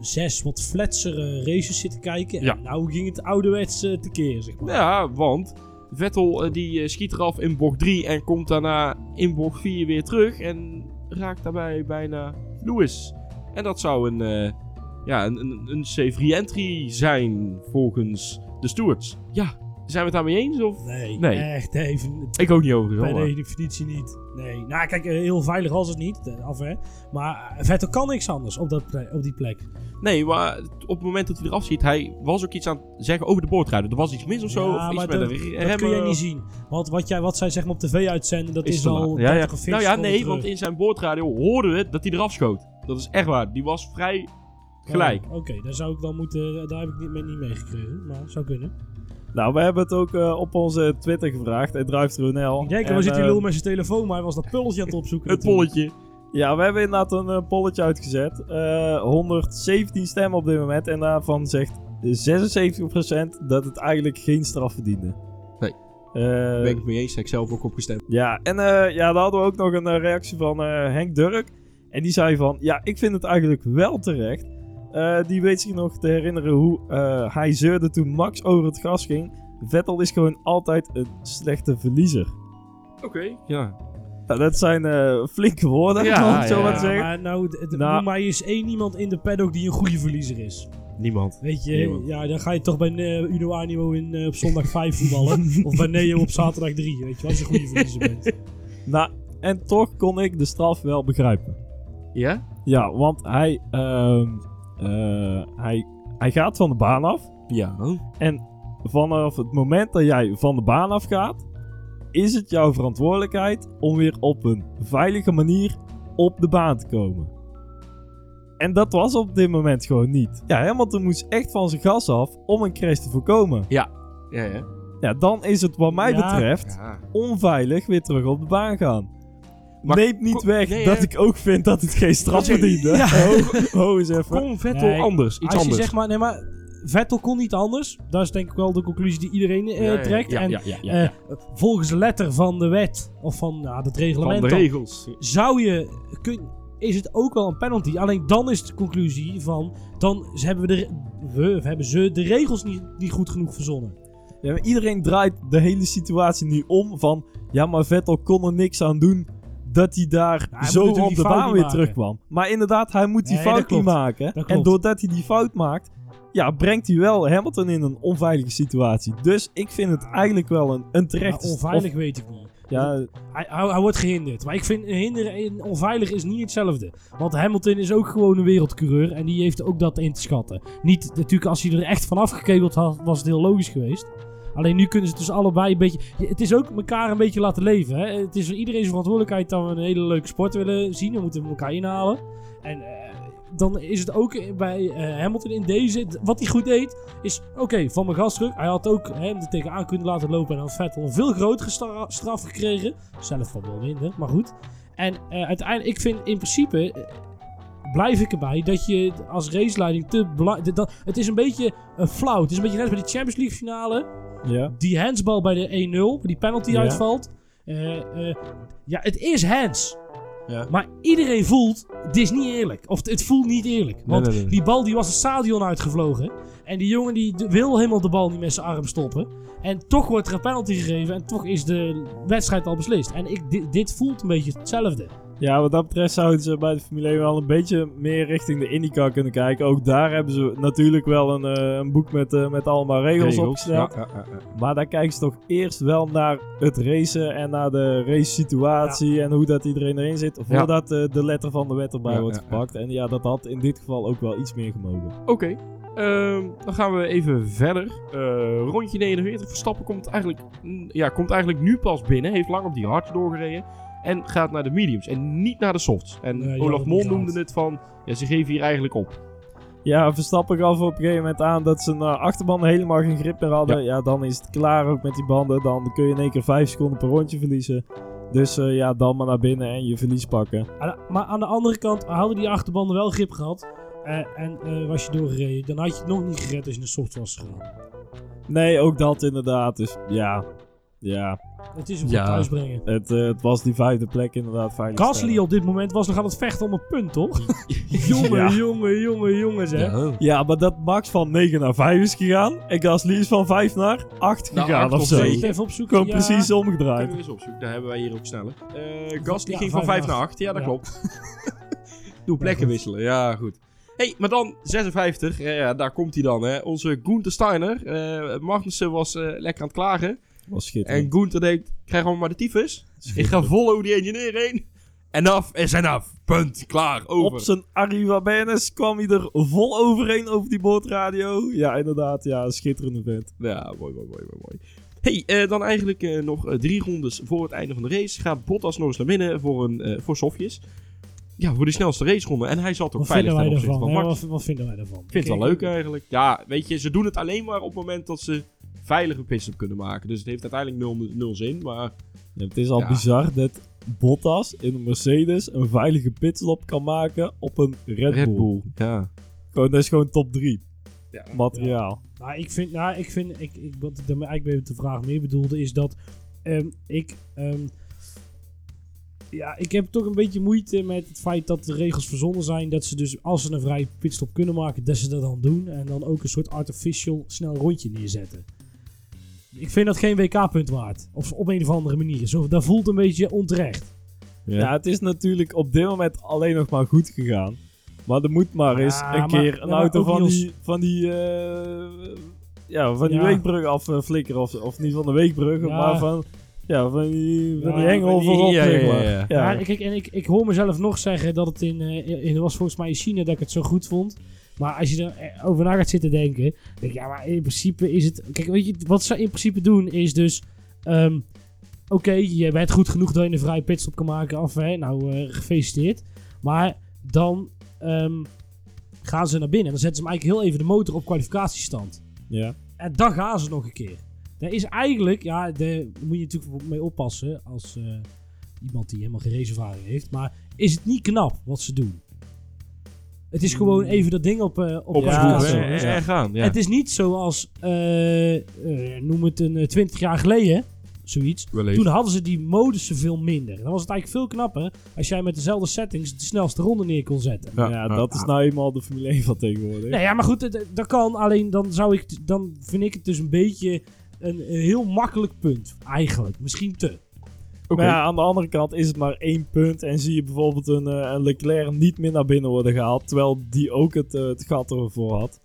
zes wat fletsere races zitten kijken. Ja. En nou ging het ouderwets eh, tekeer, zeg maar. Ja, want Vettel eh, die eh, schiet eraf in bocht 3 en komt daarna in bocht 4 weer terug en raakt daarbij bijna Lewis. En dat zou een, eh, ja, een, een, een safe re-entry zijn volgens de stewards. Ja, zijn we het daarmee eens? Of? Nee, Nee. echt even. Ik ook niet overigens. Per hoor. definitie niet. Nee. Nou, kijk, heel veilig was het niet. Af, hè. Maar Vettel kan niks anders op, dat ple- op die plek. Nee, maar op het moment dat hij eraf ziet, hij was ook iets aan het zeggen over de boordrijder. Er was iets mis of zo. Ja, of iets maar met dat, een dat kun jij niet zien. Want wat, jij, wat zij zeg maar op tv uitzenden, dat is, al ja, ja. 30 of 40 Nou ja, nee, terug. want in zijn boordradio hoorden we dat hij eraf schoot. Dat is echt waar. Die was vrij gelijk. Oh, Oké, daar zou ik dan moeten. Daar heb ik niet, mee- niet meegekregen. Maar zou kunnen. Nou, we hebben het ook eh, op onze Twitter gevraagd. Drijft Ronel. Ik denk, En, waar zit die eh, lul met zijn telefoon? Maar hij was dat pulletje aan het opzoeken. Het natuurlijk. polletje. Ja, we hebben inderdaad een eh, polletje uitgezet. Eh 117 stemmen op dit moment. En daarvan zegt 76% dat het eigenlijk geen straf verdiende. Nee. Eh, ben ik het mee eens. Heb ik zelf ook opgestemd. ja, en eh, ja, daar hadden we ook nog een reactie van eh, Henk Durk. En die zei van, ja, ik vind het eigenlijk wel terecht. Eh, die weet zich nog te herinneren hoe eh, hij zeurde toen Max over het gas ging. Vettel is gewoon altijd een slechte verliezer. Oké. Ja. Nou, dat zijn eh, flinke woorden, Ja, zo ja, maar zeggen. maar nou, Nou- noem maar eens één iemand in de paddock die een goede verliezer is. Niemand. Weet je, Niemand. ja, dan ga je toch bij eh, Uno Animo in, eh, op zondag 5 voetballen. of bij Neo op zaterdag 3, weet je als je een goede verliezer bent. Nou, en toch kon ik de straf wel begrijpen. Ja? Ja, want hij, ehm, eh, hij, hij gaat van de baan af. Ja. En vanaf het moment dat jij van de baan af gaat, is het jouw verantwoordelijkheid om weer op een veilige manier op de baan te komen. En dat was op dit moment gewoon niet. Ja, Hamilton moest echt van zijn gas af om een crash te voorkomen. Ja, ja. Ja, dan is het wat mij Ja. betreft ja. onveilig weer terug op de baan gaan. Maar Neemt niet weg nee, dat ik ook vind dat het geen straf Ja. verdiende. Ja. Ho, ho eens even. Kon Vettel Nee, anders? Iets als je anders? zeg maar, nee maar, Vettel kon niet anders. Dat is denk ik wel de conclusie die iedereen eh, Ja, ja, trekt. ja, en ja, ja, ja, eh, ja. volgens de letter van de wet, of van nou, het reglement, Van de dan regels. zou je, kun, is het ook wel een penalty. Alleen dan is de conclusie van, dan hebben we, de, we, hebben ze de regels niet, niet goed genoeg verzonnen. Ja, maar iedereen draait de hele situatie nu om van... Ja, maar Vettel kon er niks aan doen dat hij daar Ja, hij zo op de baan weer terugkwam. Maar inderdaad, hij moet die Nee, fout niet maken. En doordat hij die fout maakt... Ja, brengt hij wel Hamilton in een onveilige situatie. Dus ik vind het eigenlijk wel een, een Maar terechte... onveilig of- weet ik niet. ja, Hij, hij, hij wordt gehinderd. Maar ik vind hinderen en onveilig is niet hetzelfde. Want Hamilton is ook gewoon een wereldcoureur. En die heeft ook dat in te schatten. Niet natuurlijk als hij er echt van afgekebeld had, was het heel logisch geweest. Alleen nu kunnen ze dus allebei een beetje... Het is ook elkaar een beetje laten leven. Hè? Het is voor iedereen zijn verantwoordelijkheid dat we een hele leuke sport willen zien. We moeten elkaar inhalen. En eh, dan is het ook bij eh, Hamilton in deze... Wat hij goed deed, is... Oké, van mijn gast terug. Hij had ook hem er tegenaan kunnen laten lopen. En dan Vettel een veel grotere stra- straf gekregen. Zelf van wel minder, maar goed. En eh, uiteindelijk, ik vind in principe... eh, Blijf ik erbij dat je als raceleiding te belangrijk... Het is een beetje een flauw. Het is een beetje net bij de Champions League finale ja. die handsbal bij de 1-0, die penalty Ja. uitvalt. Ja, het is hands. Ja. Maar iedereen voelt, dit is niet eerlijk. Of het voelt niet eerlijk. Want nee, nee. die bal die was het stadion uitgevlogen. En die jongen die wil helemaal de bal niet met zijn arm stoppen. En toch wordt er een penalty gegeven. En toch is de wedstrijd al beslist. En ik, dit, dit voelt een beetje hetzelfde. Ja, wat dat betreft zouden ze bij de Formule 1 wel een beetje meer richting de IndyCar kunnen kijken. Ook daar hebben ze natuurlijk wel een, eh, een boek met, eh, met allemaal regels, opgesteld. Ja, ja, ja, ja. Maar daar kijken ze toch eerst wel naar het racen en naar de race situatie en hoe dat iedereen erin zit. Voordat eh, de letter van de wet erbij Ja, wordt ja, ja. gepakt. En ja, dat had in dit geval ook wel iets meer gemogen. Oké. Ehm, dan gaan we even verder. Eh, rondje 49. Verstappen komt eigenlijk, ja, komt eigenlijk nu pas binnen. Heeft lang op die hards doorgereden. En gaat naar de mediums. En niet naar de softs. En Nee, Olaf Mol niet noemde het van... Ja, ze geven hier eigenlijk op. Ja, Verstappen gaf op een gegeven moment aan dat zijn eh, achterbanden helemaal geen grip meer hadden. Ja. dan is het klaar ook met die banden. Dan kun je in één keer 5 seconden per rondje verliezen. Dus eh, ja, dan maar naar binnen en je verlies pakken. Maar aan de andere kant hadden die achterbanden wel grip gehad. eh, en eh, was je doorgereden. Dan had je het nog niet gered als je naar soft was gegaan. Nee, ook dat inderdaad. Dus ja, ja. Het is hem Ja. goed thuisbrengen. Het, eh, het was die vijfde plek inderdaad. Gasly op dit moment was nog aan het vechten om een punt, toch? jongen, Ja. jongen, jongen, jongen, zeg. Ja, maar dat Max van 9 naar 5 is gegaan. En Gasly is van 5 naar 8 Nou, gegaan of zo. even opzoeken? Gewoon Ja. precies Kunnen omgedraaid. we eens opzoeken. Daar hebben wij hier ook sneller. Eh Gas die Ja, ging van vijf 5 naar naar 8. Ja, dat Ja. klopt. Doe plekken wisselen. Ja, goed. hey, maar dan 56. Ja, daar komt hij dan. Hè. Onze Gunther Steiner. Eh Magnussen was eh, lekker aan het klagen. Was schitterend. En Gunther denkt, krijg gewoon maar de tyfus. Ik ga vol over die engineer heen. En af is en af. Punt. Klaar. Over. Op zijn Arriva Benes kwam hij er vol overheen over die boordradio. Ja, inderdaad. Ja, schitterende vent. Ja, mooi, mooi, mooi, mooi. mooi. hey, eh, dan eigenlijk eh, nog eh, drie rondes voor het einde van de race. Gaat Bottas nog eens naar binnen voor, een, voor sofjes. Ja, voor de snelste raceronde. En hij zat ook Wat veilig ten opzichte van Max. wat, wat vinden wij ervan? Ik vind het wel leuk eigenlijk. Ja, weet je, ze doen het alleen maar op het moment dat ze veilige pitstop kunnen maken. Dus het heeft uiteindelijk nul, nul zin, maar... Ja, het is al Ja. bizar dat Bottas in een Mercedes een veilige pitstop kan maken op een Red, Bull. ja. Gewoon, dat is gewoon top 3 ja. materiaal. Nou, ik vind, nou, ik vind, ik, ik, wat ik daarmee eigenlijk met de vraag meer bedoelde, is dat ehm, ik, ehm, ja, ik heb toch een beetje moeite met het feit dat de regels verzonnen zijn, dat ze dus, als ze een vrije pitstop kunnen maken, dat ze dat dan doen en dan ook een soort artificial snel rondje neerzetten. Ik vind dat geen WK-punt waard. Of op een of andere manier. Zo, dat voelt een beetje onterecht. Ja. het is natuurlijk op dit moment alleen nog maar goed gegaan. Maar er moet maar eens Ja, een maar- keer een auto van die, van die, eh, ja, van die Ja. weekbrug afflikkeren. Of, of niet van de weekbrug, Ja. maar van, ja, van die, van Ja, die hengel van die- voorop, ja, ja, ja, ja. Ja. Ja, kijk, en ik, ik hoor mezelf nog zeggen dat het in, eh, in, het was volgens mij in China dat ik het zo goed vond. Maar als je erover na gaat zitten denken, denk ik, ja, maar in principe is het... Kijk, weet je, wat ze in principe doen is dus... ehm, Oké, je bent goed genoeg dat je een vrije pitstop kan maken af, hè. Nou, eh, gefeliciteerd. Maar dan ehm, gaan ze naar binnen. Dan zetten ze hem eigenlijk heel even de motor op kwalificatiestand. Ja. En dan gaan ze nog een keer. Dat is eigenlijk, ja, daar moet je natuurlijk mee oppassen als eh, iemand die helemaal geen raceervaring heeft. Maar is het niet knap wat ze doen? Het is gewoon even dat ding op, eh op, Op Ja, zo en gaan. Ja. Het is niet zoals, eh, eh, noem het een eh, 20 jaar geleden, zoiets. Toen hadden ze die modussen veel minder. Dan was het eigenlijk veel knapper als jij met dezelfde settings de snelste ronde neer kon zetten. Ja, Ja, dat is nou eenmaal de Formule 1 van tegenwoordig. Nee, ja, maar goed, dat- kan. Alleen dan zou ik, dan vind ik het dus een beetje een, een heel makkelijk punt. Eigenlijk. Misschien te. Maar ja, aan de andere kant is het maar één punt. En zie je bijvoorbeeld een, eh, een Leclerc niet meer naar binnen worden gehaald. Terwijl die ook het, eh, het gat ervoor had.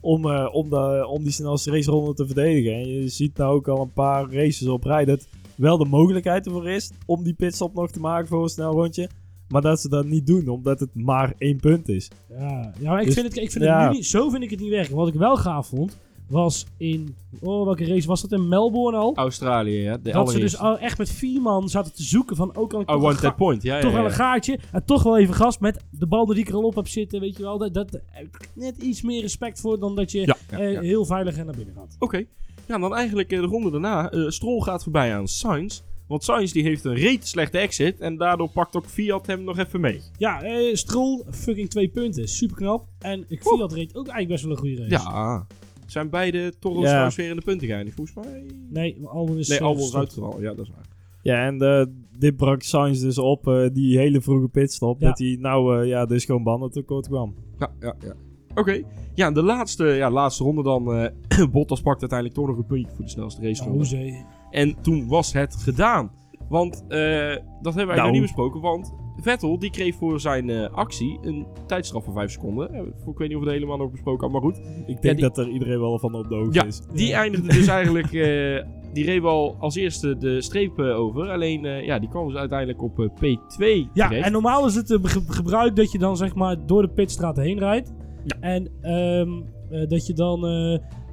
Om, eh, om, de, om die snelste raceronde te verdedigen. En je ziet nou ook al een paar races op rij dat wel de mogelijkheid ervoor is om die pitstop nog te maken voor een snel rondje. Maar dat ze dat niet doen, omdat het maar één punt is. Ja, ja maar ik Dus- vind het, ik vind ja. het nu niet, zo vind ik het niet werken. Wat ik wel gaaf vond, was in, oh welke race was dat, in Melbourne al? Australië, ja. De dat ze dus al echt met vier man zaten te zoeken van, ook al ik Oh, one that point. Ja, ja, toch ja, wel een gaatje. En toch wel even gas met de bal die ik er al op heb zitten, weet je wel. Dat, dat, ik net iets meer respect voor dan dat je Ja, eh, heel veilig naar binnen gaat. Oké. Ja, dan eigenlijk eh, de ronde daarna. eh Stroll gaat voorbij aan Sainz. Want Sainz die heeft een reet slechte exit. En daardoor pakt ook Fiat hem nog even mee. Ja, eh, Stroll, fucking twee punten. Super knap. En ik Fiat reed ook eigenlijk best wel een goede race. Ja. Zijn beide Toros Ja. trouwens weer in de punten geëindigd, volgens mij? Nee, Albon is... Nee, Albon is uitgevallen. Ja, dat is waar. Ja, en eh, dit brak Sainz dus op, eh, die hele vroege pitstop. Ja. Dat hij nou eh, ja, dus gewoon banden tekort kwam. Ja, ja, ja. Oké. Ja, de laatste, ja, laatste ronde dan. eh Bottas pakt uiteindelijk toch nog een puntje voor de snelste Ja, raceronde. hoezee. En toen was het gedaan. Want eh, dat hebben eigenlijk Nou. nog niet besproken. Want Vettel die kreeg voor zijn eh, actie een tijdstraf van 5 seconden. Ik weet niet of we het helemaal nog besproken hadden, maar goed. Ik denk die- dat er iedereen wel van op de hoogte Ja, is. die Ja. eindigde dus eigenlijk... eh, die reed wel als eerste de streep eh, over. Alleen, ja, die kwam dus uiteindelijk op eh, P2 Ja, terecht. en normaal is het ge- gebruik dat je dan zeg maar door de pitstraat heen rijdt. En ehm, eh, dat je dan,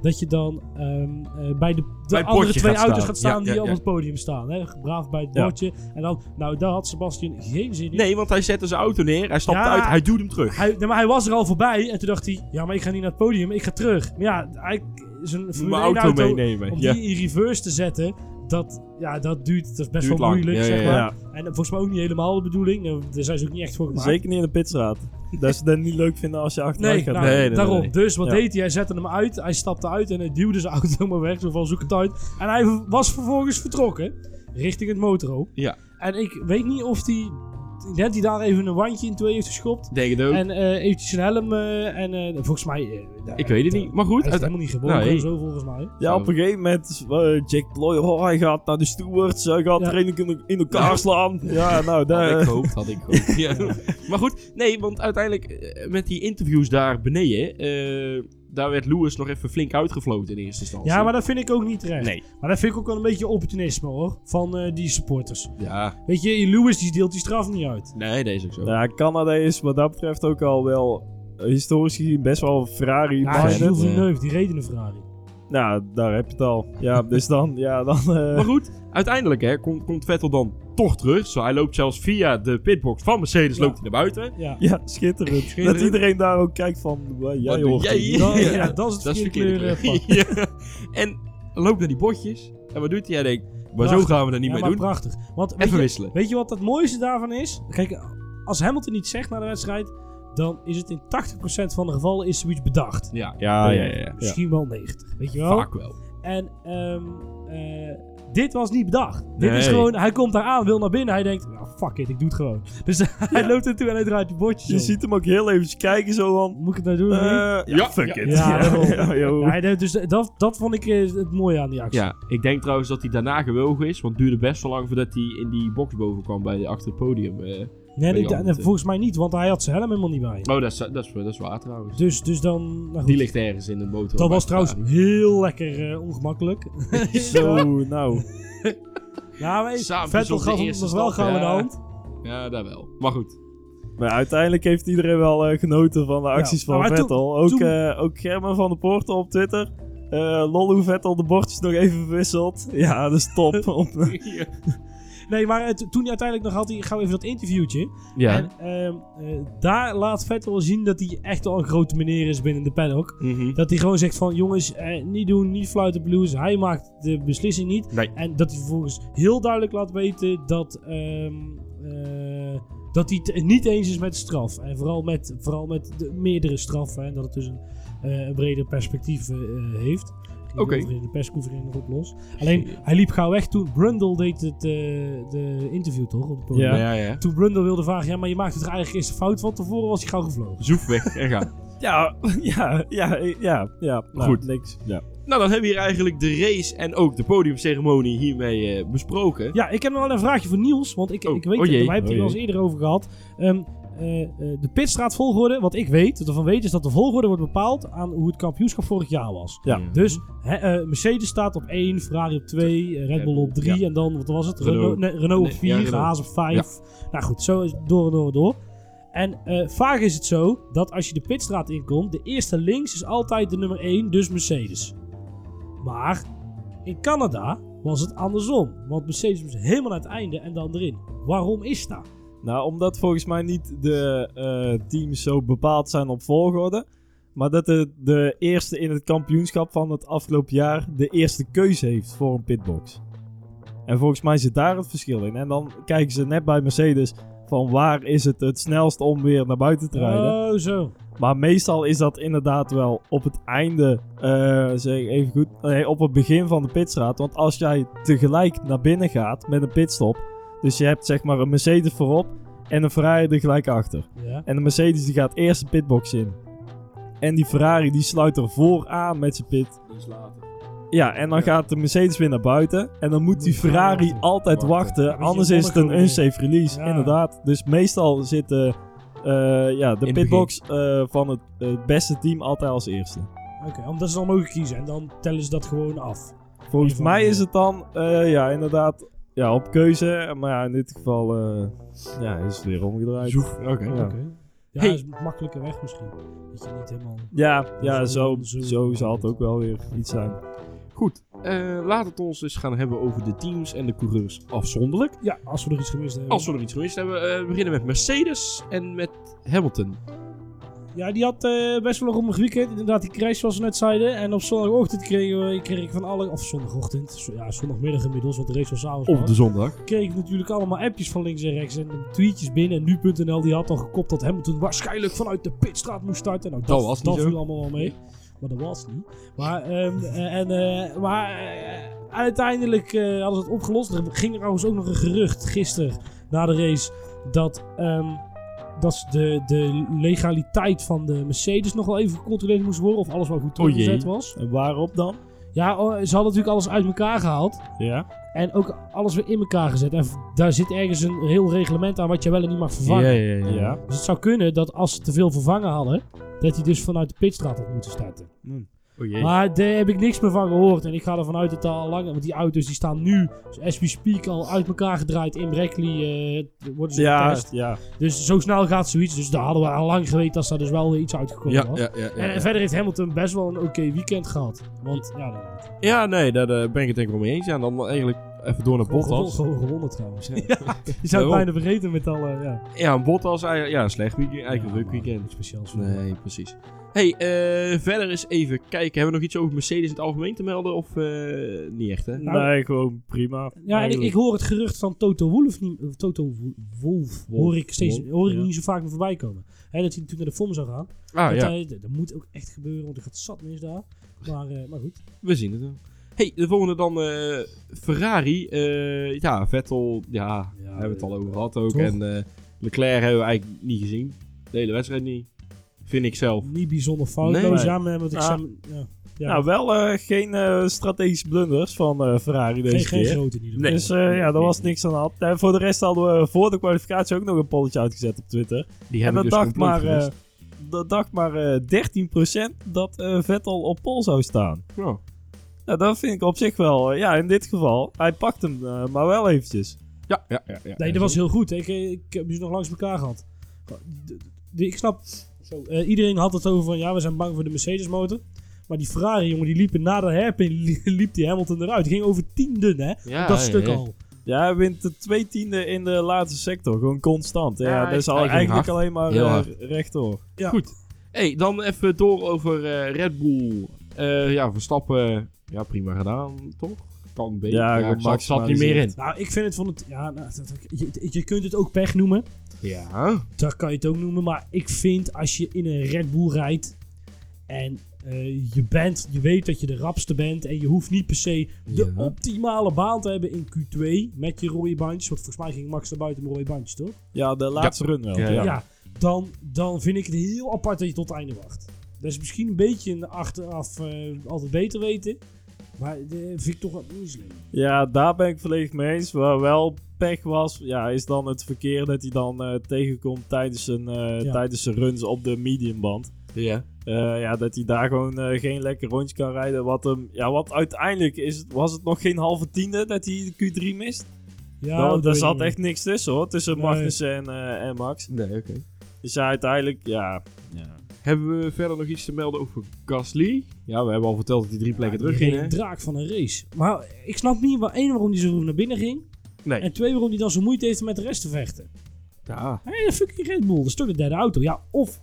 dat je dan ehm, eh, bij de, de Bij andere twee gaat auto's gaat staan Ja, die ja, op ja. het podium staan. Hè? Braaf bij het bordje. En dan, nou daar had Sebastian geen zin in. Nee, want hij zette zijn auto neer. Hij stapte uit. Hij duwde hem terug. Hij, nee, maar hij was er al voorbij en toen dacht hij, ja maar ik ga niet naar het podium, ik ga terug. Maar ja, hij, zijn Mijn Formule 1 auto, auto, meenemen. om die in reverse te zetten, dat, ja, dat duurt, dat is best Duurt wel lang. moeilijk Ja, zeg ja, maar. ja. En volgens mij ook niet helemaal de bedoeling, daar zijn ze ook niet echt voor gemaakt. Zeker niet in de pitstraat. dat ze dat niet leuk vinden als je achteruit Nee, gaat. nou, Nee, nee, nee, daarom. nee. Dus wat Ja. deed hij? Hij zette hem uit, hij stapte uit en hij duwde zijn auto maar weg. Zo van zoek het uit. En hij was vervolgens vertrokken richting het motorhoop. Ja. En ik weet niet of hij, ik denk dat hij daar even een wandje in twee heeft geschopt. Denk het ook. En eh eventjes zijn helm eh, en eh, volgens mij... ik weet het niet. Maar goed. Hij is uit- helemaal niet geboren, Nee. zo volgens mij. Ja, op een gegeven moment, Jack Ploy, oh, hij gaat naar de stewards, hij gaat Ja. training in, in elkaar Ja. slaan. Ja, nou, Had daar... ik gehoopt, had ik gehoopt. ja. Maar goed, nee, want uiteindelijk met die interviews daar beneden, eh, daar werd Lewis nog even flink uitgefloten in eerste instantie. Ja, maar dat vind ik ook niet terecht. Nee. Maar dat vind ik ook wel een beetje opportunisme hoor, van eh, die supporters. Ja, Weet je, Lewis die deelt die straf niet uit. nee, deze ook zo. Ja, Canada is wat dat betreft ook al wel eh, historisch gezien best wel Ferrari. Ja. Gilles eh, Villeneuve, die reed in een Ferrari. Nou, daar heb je het al. Ja, dus dan, ja, dan... eh, Maar goed, uiteindelijk hè, komt, komt Vettel dan toch terug. Zo, hij loopt zelfs via de pitbox van Mercedes Ja. loopt hij naar buiten. Ja. ja, schitterend. Schitterend. Dat iedereen daar ook kijkt van, "Wa- jij hoort jij hier." hier? Dat, Ja. ja, dat is het Dat verkeerde kleur. En loopt naar die bordjes. En wat doet hij? Hij denkt, maar zo gaan we dat niet Ja, meer maar doen. prachtig. Want weet Even je, wisselen. weet je wat het mooiste daarvan is? Kijk, als Hamilton iets zegt na de wedstrijd, dan is het in 80% van de gevallen is zoiets bedacht. Ja, Ja, ja, ja. ja. Misschien wel 90, weet je wel? Vaak wel. En ehm, eh, dit was niet bedacht. Dit is gewoon, hij komt daar aan, wil naar binnen, hij denkt, nou, fuck it, ik doe het gewoon. Dus hij loopt er toe en hij draait die bordjes Je om. ziet hem ook heel even kijken zo van... Moet ik het nou doen? eh, ja, Ja, fuck ja. it. Ja, ja, dus dat, dat vond ik eh, het mooie aan die actie. Ja, ik denk trouwens dat hij daarna gewogen is. Want het duurde best wel lang voordat hij in die box boven kwam bij, achter het podium. eh. Nee, andere volgens mij niet, want hij had zijn helm helemaal niet bij. Oh, dat is, dat is, dat is waar trouwens. Dus, dus dan... Nou goed. Die ligt ergens in de motor. dat was trouwens heel lekker eh, ongemakkelijk. Zo, nou. Ja, maar Samen Vettel gaf hem nog wel gauw in de ja. hand. Ja, dat wel. Maar goed. Maar uiteindelijk heeft iedereen wel eh, genoten van de acties Ja, van toen- Vettel. ook, toen- eh, ook Germen van de Poorten op Twitter. Eh lol hoe Vettel de bordjes nog even verwisselt. Ja, dat is top. Nee, maar to- toen hij uiteindelijk nog had, hij gauw even dat interviewtje. ja. En ehm, eh, daar laat Vettel wel zien dat hij echt wel een grote meneer is binnen de paddock. Mhm. Dat hij gewoon zegt van, jongens, eh, niet doen, niet fluiten blues. Hij maakt de beslissing niet. Nee. En dat hij vervolgens heel duidelijk laat weten dat, ehm, eh, dat hij het niet eens is met straf. En vooral met, vooral met de meerdere straffen. En dat het dus een, een breder perspectief heeft. Over In de persconferentie nog op los. Alleen, hij liep gauw weg toen Brundle deed het, eh, de interview toch? Op het podium. Ja. Ja, ja. Toen Brundle wilde vragen, ja, maar je maakte er eigenlijk eerst een fout van. Tevoren was hij gauw gevlogen. Zoef weg en ga. ja, ja, ja, ja, ja. Nou, Goed. Niks. Ja. nou, dan hebben we hier eigenlijk de race en ook de podiumceremonie hiermee eh, besproken. Ja, ik heb nog wel een vraagje voor Niels. Want ik, Oh, ik weet oh het, jee. wij hebben het Oh er wel eens eerder over gehad. Ehm, eh, eh, de pitstraatvolgorde, wat ik weet, wat ervan weet, is dat de volgorde wordt bepaald aan hoe het kampioenschap vorig jaar was. Ja. Dus hè, eh, Mercedes staat op 1, Ferrari op 2, eh, Red Bull op 3 Ja. en dan, wat was het? Renault. Renault, nee, Renault op Nee, 4, ja, Renault. Haas op 5. Nou goed, zo is het door en door en door. En eh, vaak is het zo dat als je de pitstraat inkomt, de eerste links is altijd de nummer 1, dus Mercedes. Maar in Canada was het andersom. Want Mercedes was helemaal aan het einde en dan erin. Waarom is dat? Nou, omdat volgens mij niet de eh, teams zo bepaald zijn op volgorde. Maar dat de, de eerste in het kampioenschap van het afgelopen jaar de eerste keuze heeft voor een pitbox. En volgens mij zit daar het verschil in. En dan kijken ze net bij Mercedes van waar is het het snelst om weer naar buiten te rijden. Oh, zo. Maar meestal is dat inderdaad wel op het einde, eh, zeg ik even goed, nee, op het begin van de pitstraat. Want als jij tegelijk naar binnen gaat met een pitstop, dus je hebt zeg maar een Mercedes voorop en een Ferrari er gelijk achter. Ja. En de Mercedes die gaat eerst de pitbox in. En die Ferrari die sluit er vooraan met zijn pit. Ja, en dan Ja. gaat de Mercedes weer naar buiten. En dan moet die Ferrari wachten. altijd Wachten. anders is het een unsafe release. Ja. Inderdaad. Dus meestal zit de, eh, ja, de pitbox eh, van het, het beste team altijd als eerste. Oké, omdat ze dan mogen kiezen en dan tellen ze dat gewoon af. Volgens mij is het dan, eh, ja, inderdaad, ja, op keuze. Maar ja, in dit geval eh, ja, is het weer omgedraaid. Oké. Ja. Oké. Ja, Hey. dat is een makkelijke weg misschien. Dat je niet helemaal... Ja, ja Zo- zo, zal het ook wel weer iets zijn. Goed. eh laat het ons dus gaan hebben over de teams en de coureurs afzonderlijk. Ja, als we er iets gemist hebben. Als we er iets gemist hebben, eh, we beginnen met Mercedes en met Hamilton. Ja, die had eh, best wel een rommelig weekend. Inderdaad, die crash zoals we net zeiden. En op zondagochtend kregen we, kreeg ik van alle... Of zondagochtend. zo- Ja, zondagmiddag inmiddels, want de race was s'avonds. Op de zondag. kreeg ik natuurlijk allemaal appjes van links en rechts en tweetjes binnen. En nu.nl die had al gekopt dat Hamilton waarschijnlijk vanuit de pitstraat moest starten. Nou, Dat was niet dat viel allemaal wel mee. Maar dat was niet. Maar, ehm, eh, en, eh, maar uiteindelijk hadden ze het opgelost. Er ging trouwens ook nog een gerucht gisteren na de race dat, ehm, dat ze de, de legaliteit van de Mercedes nog wel even gecontroleerd moest worden. Of alles wel goed toegezet was. En waarop dan? Ja, oh, ze hadden natuurlijk alles uit elkaar gehaald. Ja. En ook alles weer in elkaar gezet. En daar zit ergens een heel reglement aan wat je wel en niet mag vervangen. ja, ja. Ja. Dus het zou kunnen dat als ze te veel vervangen hadden, dat hij dus vanuit de pitstraat had moeten starten. Oh. Maar daar heb ik niks meer van gehoord. En ik ga ervan uit dat al lang, want die auto's die staan nu, as we speak, al uit elkaar gedraaid in Brackley. eh, worden ze Ja, getest. ja. Dus zo snel gaat zoiets. Dus daar hadden we al lang geweten dat daar dus wel iets uitgekomen ja, was. ja, ja, ja, En, verder heeft Hamilton best wel een oké weekend gehad. Want ja, dat- Ja, nee, daar eh, ben ik het denk ik wel mee eens. Ja, dan eigenlijk even door naar Bottas. gewoon gewonnen trouwens. Ja. Ja, je zou het bijna vergeten met alle... Ja. Ja, een Bottas, ja, een slecht weekend. Eigenlijk een leuk weekend. Niks speciaals. Nee, precies. Hey, eh, verder eens even kijken. Hebben we nog iets over Mercedes in het algemeen te melden? Of eh, niet echt, hè? Nou, nee, gewoon prima. Ja, en ik, ik hoor het gerucht van Toto Wolff niet, Toto Wo- Wolff, Wolff, hoor ik steeds hoor ik ja. niet zo vaak meer voorbij komen. Hè, dat hij natuurlijk naar de FOM zou gaan. Ah, dat, ja. hij- dat, dat moet ook echt gebeuren, want er gaat zat mis daar. Maar, eh, maar goed. We zien het wel. hey, de volgende dan eh, Ferrari. Eh, ja, Vettel, ja, Ja, hebben we het al over gehad ook. toch? En eh, Leclerc hebben we eigenlijk niet gezien. De hele wedstrijd niet. Vind ik zelf. Niet bijzonder foutloos. Nee. ja, maar ik Ah. Ja. Ja. Nou, wel eh, geen eh, strategische blunders van eh, Ferrari deze geen, geen keer. grote in ieder geval. Dus eh, ja, daar was niks aan de hand. En voor de rest hadden we voor de kwalificatie ook nog een polletje uitgezet op Twitter. Die en heb dat dus dacht maar, eh, dat dacht maar eh 13% dat eh, Vettel op pol zou staan. Ja. Nou, dat vind ik op zich wel, ja, in dit geval, hij pakt hem eh, maar wel eventjes. Ja, ja, ja. ja. Nee, dat was heel goed. Ik, ik heb ze nog langs elkaar gehad. Ik snap, zo, eh, iedereen had het over van ja, we zijn bang voor de Mercedes motor. Maar die Ferrari, jongen, die liepen na de hairpin, li- liep die Hamilton eruit. Die ging over tienden, hè? Ja, dat ja, stuk ja. al. Ja, hij wint de twee tiende in de laatste sector, gewoon constant. Ja, Ja, dat is al eigenlijk hard. alleen maar eh, rechtdoor. Ja. Goed. hey, dan even door over eh, Red Bull. Eh, ja, Verstappen, ja, prima gedaan, toch? Kan beter. Ja, Ja, ik zat, zat niet meer in. Nou, ik vind het van het. Ja, nou, je, je kunt het ook pech noemen. Ja. Dat kan je het ook noemen. Maar ik vind als je in een Red Bull rijdt. En eh, je, bent, je weet dat je de rapste bent. En je hoeft niet per se de Ja. optimale baan te hebben in Q2. Met je rode bandjes. Want volgens mij ging Max naar buiten met rode bandjes, toch? Ja, de laatste run wel. Ja, Ja, Ja. dan, dan vind ik het heel apart dat je tot het einde wacht. Dat is misschien een beetje een achteraf eh, altijd beter weten. Maar dat vind ik toch wat moeilijk. Ja, daar ben ik volledig mee eens. Waar wel pech was, ja, is dan het verkeer dat hij dan eh, tegenkomt tijdens zijn, eh, Ja. tijdens zijn runs op de mediumband. Ja. Eh, ja, dat hij daar gewoon eh, geen lekker rondje kan rijden. Wat, hem, ja, wat uiteindelijk is, was het nog geen halve tiende dat hij de Q3 mist. Ja, Daar- dat daar zat echt niks tussen hoor, tussen Nee. Magnussen en, eh, en Max. Nee, oké. Dus ja, uiteindelijk, ja. ja. Hebben we verder nog iets te melden over Gasly? Ja, we hebben al verteld dat hij drie plekken niet. terug ging, een draak van een race. Maar ik snap niet, waar, één, waarom hij zo naar binnen ging. Nee. En twee, waarom hij dan zo moeite heeft om met de rest te vechten. Ja. Hé, de fucking Red Bull, dat is toch de derde auto. Ja, of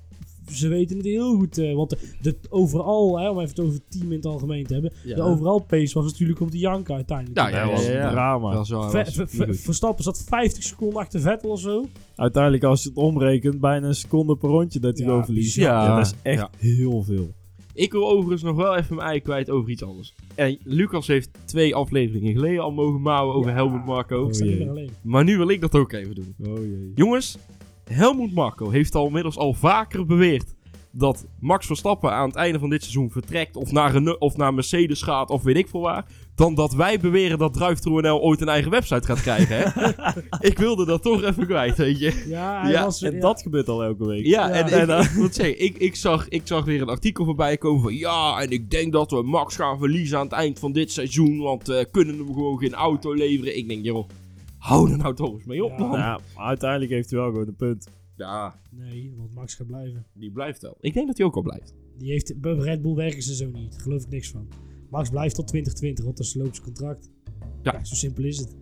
ze weten het heel goed. eh, want de, de overal, hè, om even het over het team in het algemeen te hebben. Ja. De overal pace was natuurlijk om te janken uiteindelijk. Ja, ja, dat was ja, een ja. drama. Dat is wel- Ver- was ver- niet ver- goed. Verstappen zat 50 seconden achter Vettel of zo. Uiteindelijk, als je het omrekent, bijna een seconde per rondje dat hij Ja. Ja, dat is echt Ja. heel veel. Ik wil overigens nog wel even mijn ei kwijt over iets anders. En Lucas heeft twee afleveringen geleden al mogen mouwen over Ja. Helmut Marco. Meer alleen. Maar nu wil ik dat ook even doen. Oh jee. Jongens, Helmut Marco heeft al inmiddels al vaker beweerd dat Max Verstappen aan het einde van dit seizoen vertrekt of naar, een, of naar Mercedes gaat of weet ik veel waar, dan dat wij beweren dat DriveThruNL ooit een eigen website gaat krijgen. Hè? ik wilde dat toch even kwijt, weet je. Ja, hij Ja, was... En ja. dat gebeurt al elke week. Ja, Ja. en, eh, ik ik, ik, zag, ik zag weer een artikel voorbij komen van ja, en ik denk dat we Max gaan verliezen aan het eind van dit seizoen, want eh kunnen we gewoon geen auto leveren. Ik denk, joh, hou er nou toch eens mee op, Ja. man. Ja, Ja, maar uiteindelijk heeft hij wel gewoon een punt. Nee, want Max gaat blijven. die blijft wel. Ik denk dat hij ook al blijft. Die heeft, bij Red Bull werken ze zo niet. Daar geloof ik niks van. Max blijft tot 2020, want dat is loopt zijn contract. Ja. Ja, zo simpel is het.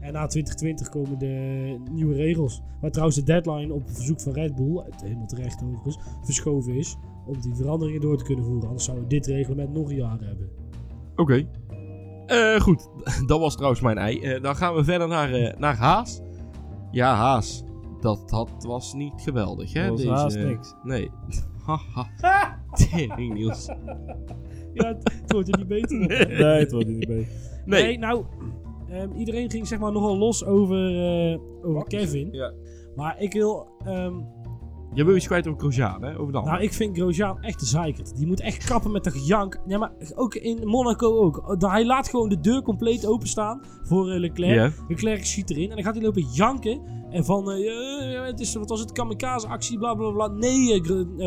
En na 2020 komen de nieuwe regels. Waar trouwens de deadline op verzoek van Red Bull, helemaal terecht overigens, verschoven is. Om die veranderingen door te kunnen voeren. Anders zouden we dit reglement nog een jaar hebben. Oké. Eh, goed, dat was trouwens mijn ei. Eh, dan gaan we verder naar, eh, naar Haas. Ja, Haas. Dat, dat was niet geweldig, hè? Dat was Haas niks. Nee. Haha. Tering, Niels. Ja, het, het wordt er niet beter op. Nee, het wordt er niet beter. Nee. Nee, nou, ehm, iedereen ging zeg maar nogal los over, over Kevin. Ja. Maar ik wil... ehm, Je wil iets kwijt over Grosjean, hè? Over dan. nou, ik vind Grosjean echt een zeikert. Die moet echt kappen met dat gejank. Ja, maar ook in Monaco ook. Hij laat gewoon de deur compleet openstaan voor eh, Leclerc. Leclerc schiet erin en dan gaat hij lopen janken. En van, eh, het is, wat was het, kamikaze actie, bla bla bla. Nee,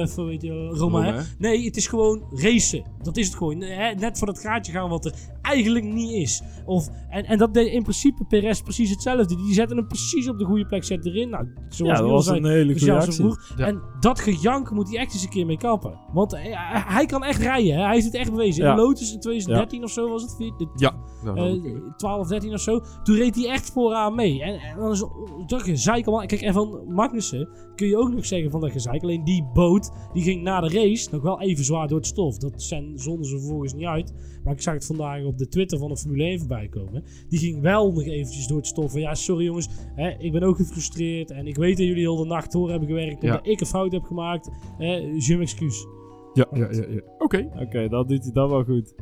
voor, weet je, Roma, hè? Nee, het is gewoon racen. Dat is het gewoon. Net voor dat gaatje gaan wat er eigenlijk niet is. Of, en, en dat deed in principe Perez precies hetzelfde. Die zetten hem precies op de goede plek, zet erin. Nou, zoals Ja, dat was zei, een hele dus goede actie. Ja. En dat gejank moet hij echt eens een keer mee kappen. Want hij, kan echt rijden. Hè? Hij heeft het echt bewezen. Ja. In Lotus in 2013 of zo was het. de- Ja. Nou, eh, oké. 12, 13 of zo. Toen reed hij echt vooraan mee. En, en dan is dat gezeik allemaal. Kijk, en van Magnussen kun je ook nog zeggen van dat gezeik. Alleen die boot, die ging na de race nog wel even zwaar door het stof. Dat zijn, zonden ze vervolgens niet uit. Maar ik zag het vandaag op de Twitter van de Formule 1 voorbij komen. Die ging wel nog eventjes door het stof. Van ja, sorry jongens. Hè, ik ben ook gefrustreerd. En ik weet dat jullie heel de nacht door hebben gewerkt. Ja. Omdat ik een fout heb gemaakt. Hè, je m'excuus. Ja, ja, ja. ja. Oké. Oké, dat doet hij dan wel goed.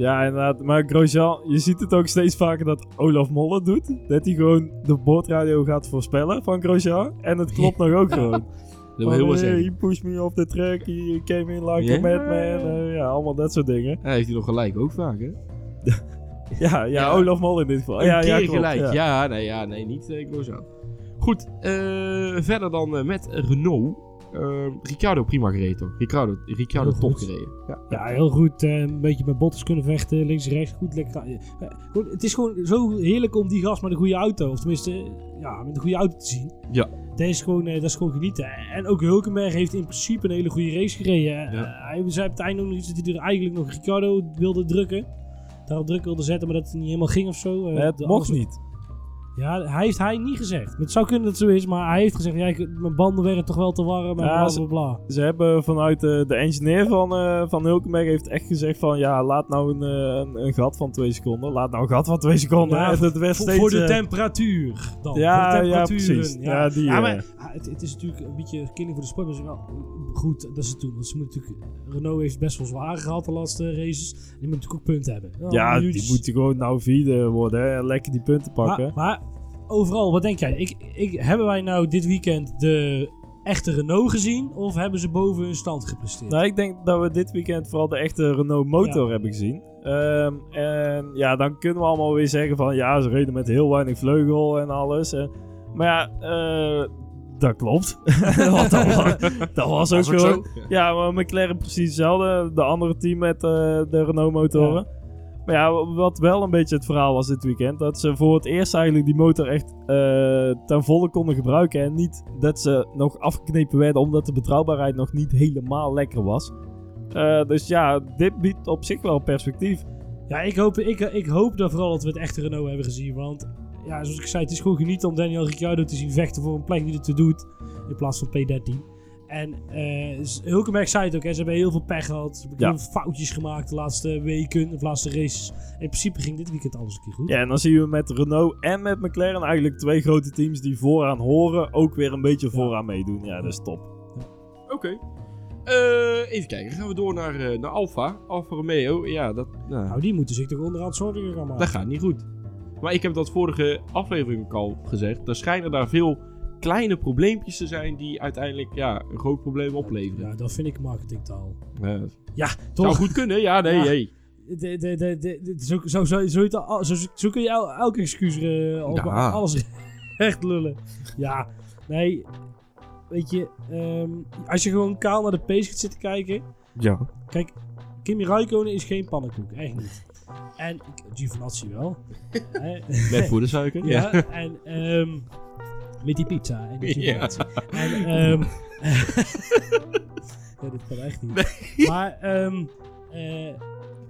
Ja, inderdaad. Maar Grosjean, je ziet het ook steeds vaker dat Olaf Molle doet. Dat hij gewoon de boordradio gaat voorspellen van Grosjean. En het klopt nog ook gewoon. Dat wil heel Van, hey, he pushed me off the track, he came in like a madman. eh, ja, allemaal dat soort dingen. Ja, heeft hij nog gelijk ook vaak, hè? Ja, ja, Ja. Olaf Mol in dit geval. Een ja, keer ja, klopt, gelijk. ja. Nee, ja, nee, niet uh, Grosjean. Goed, eh, verder dan met Renault. Eh, Ricciardo prima gereden, toch? Ricciardo, Ricciardo Heel top goed. gereden. Ja. Ja, heel goed. eh, een beetje met bottes kunnen vechten. Links, rechts. Goed lekker. eh, het is gewoon zo heerlijk om die gast met een goede auto. Of tenminste, eh, ja, met een goede auto te zien. Ja. Dat is gewoon, eh, dat is gewoon genieten. En ook Hulkenberg heeft in principe een hele goede race gereden. Ja. hij zei op het einde ook nog iets dat hij er eigenlijk nog Ricciardo wilde drukken. Daarop druk wilde zetten, maar dat het niet helemaal ging of zo. Nee, het mocht niet. Ja, hij heeft hij niet gezegd. Het zou kunnen dat het zo is, maar hij heeft gezegd: ja, ik- mijn banden werden toch wel te warm en Ja, bla ze- bla bla. Ze hebben vanuit eh, de engineer van, eh van Hulkenberg heeft echt gezegd van ja, laat nou een, eh, een, een gat van twee seconden. Laat nou een gat van twee seconden. Ja, en het werd Voor, steeds, voor de temperatuur dan. ja, voor de ja, precies. Ja, die, Ja, maar ah, het, het is natuurlijk een beetje killing voor de sport. Maar is wel goed dat ze het doen. Want ze moeten natuurlijk, Renault heeft best wel zwaar gehad de laatste races. Die moeten natuurlijk ook punten hebben. ja, minuutjes. die moeten gewoon nou vierde worden hè, en lekker die punten pakken. Maar, maar overal, wat denk jij? Ik, ik, hebben wij nou dit weekend de echte Renault gezien? Of hebben ze boven hun stand gepresteerd? Nou, ik denk dat we dit weekend vooral de echte Renault motor hebben gezien. Ehm, en ja, dan kunnen we allemaal weer zeggen van ja, ze reden met heel weinig vleugel en alles. En, maar ja, eh, dat klopt. Dat, was, dat was ook zo. Ja, maar McLaren precies hetzelfde. De andere team met eh, de Renault motoren. Maar ja, wat wel een beetje het verhaal was dit weekend. Dat ze voor het eerst eigenlijk die motor echt eh, ten volle konden gebruiken. En niet dat ze nog afgeknepen werden omdat de betrouwbaarheid nog niet helemaal lekker was. Eh, dus ja, dit biedt op zich wel perspectief. Ja, ik hoop, ik, ik hoop dat vooral dat we het echte Renault hebben gezien. Want ja, zoals ik zei, het is gewoon genieten om Daniel Ricciardo te zien vechten voor een plek die het te doet. In plaats van P13. En eh Hulkenberg zei het ook, hè, ze hebben heel veel pech gehad. Ze hebben Ja. heel veel foutjes gemaakt de laatste weken, of laatste races. In principe ging dit weekend alles een keer goed. Ja, en dan zien we met Renault en met McLaren eigenlijk twee grote teams die vooraan horen. Ook weer een beetje vooraan meedoen. Ja, dat is top. Oké. Eh, even kijken, gaan we door naar, eh, naar Alfa. Alfa Romeo, ja, dat, nou, Nou, die moeten zich toch onderaan zorgen gaan maken. dat gaat niet goed. Maar ik heb dat vorige aflevering ook al gezegd. Er schijnen daar veel kleine probleempjes te zijn die uiteindelijk ja, een groot probleem opleveren. Ja, dat vind ik marketingtaal. Ja, zou toch? goed kunnen, ja, nee, Ja. hey. De, de, de, de, de- zo, zo, zo, zo, kun je el- elke excuus over Ja. alles recht lullen. Ja, nee. Weet je, ehm, als je gewoon kaal naar de pace gaat zitten kijken. Ja. Kijk, Kimi Räikkönen is geen pannenkoek, echt niet. En Giovinazzi wel. Met poedersuiker. ja, Ja. en ehm, met die pizza en die Ja. Giovinazzi. En, ehm ja, dit kan echt niet. Maar, ehm eh,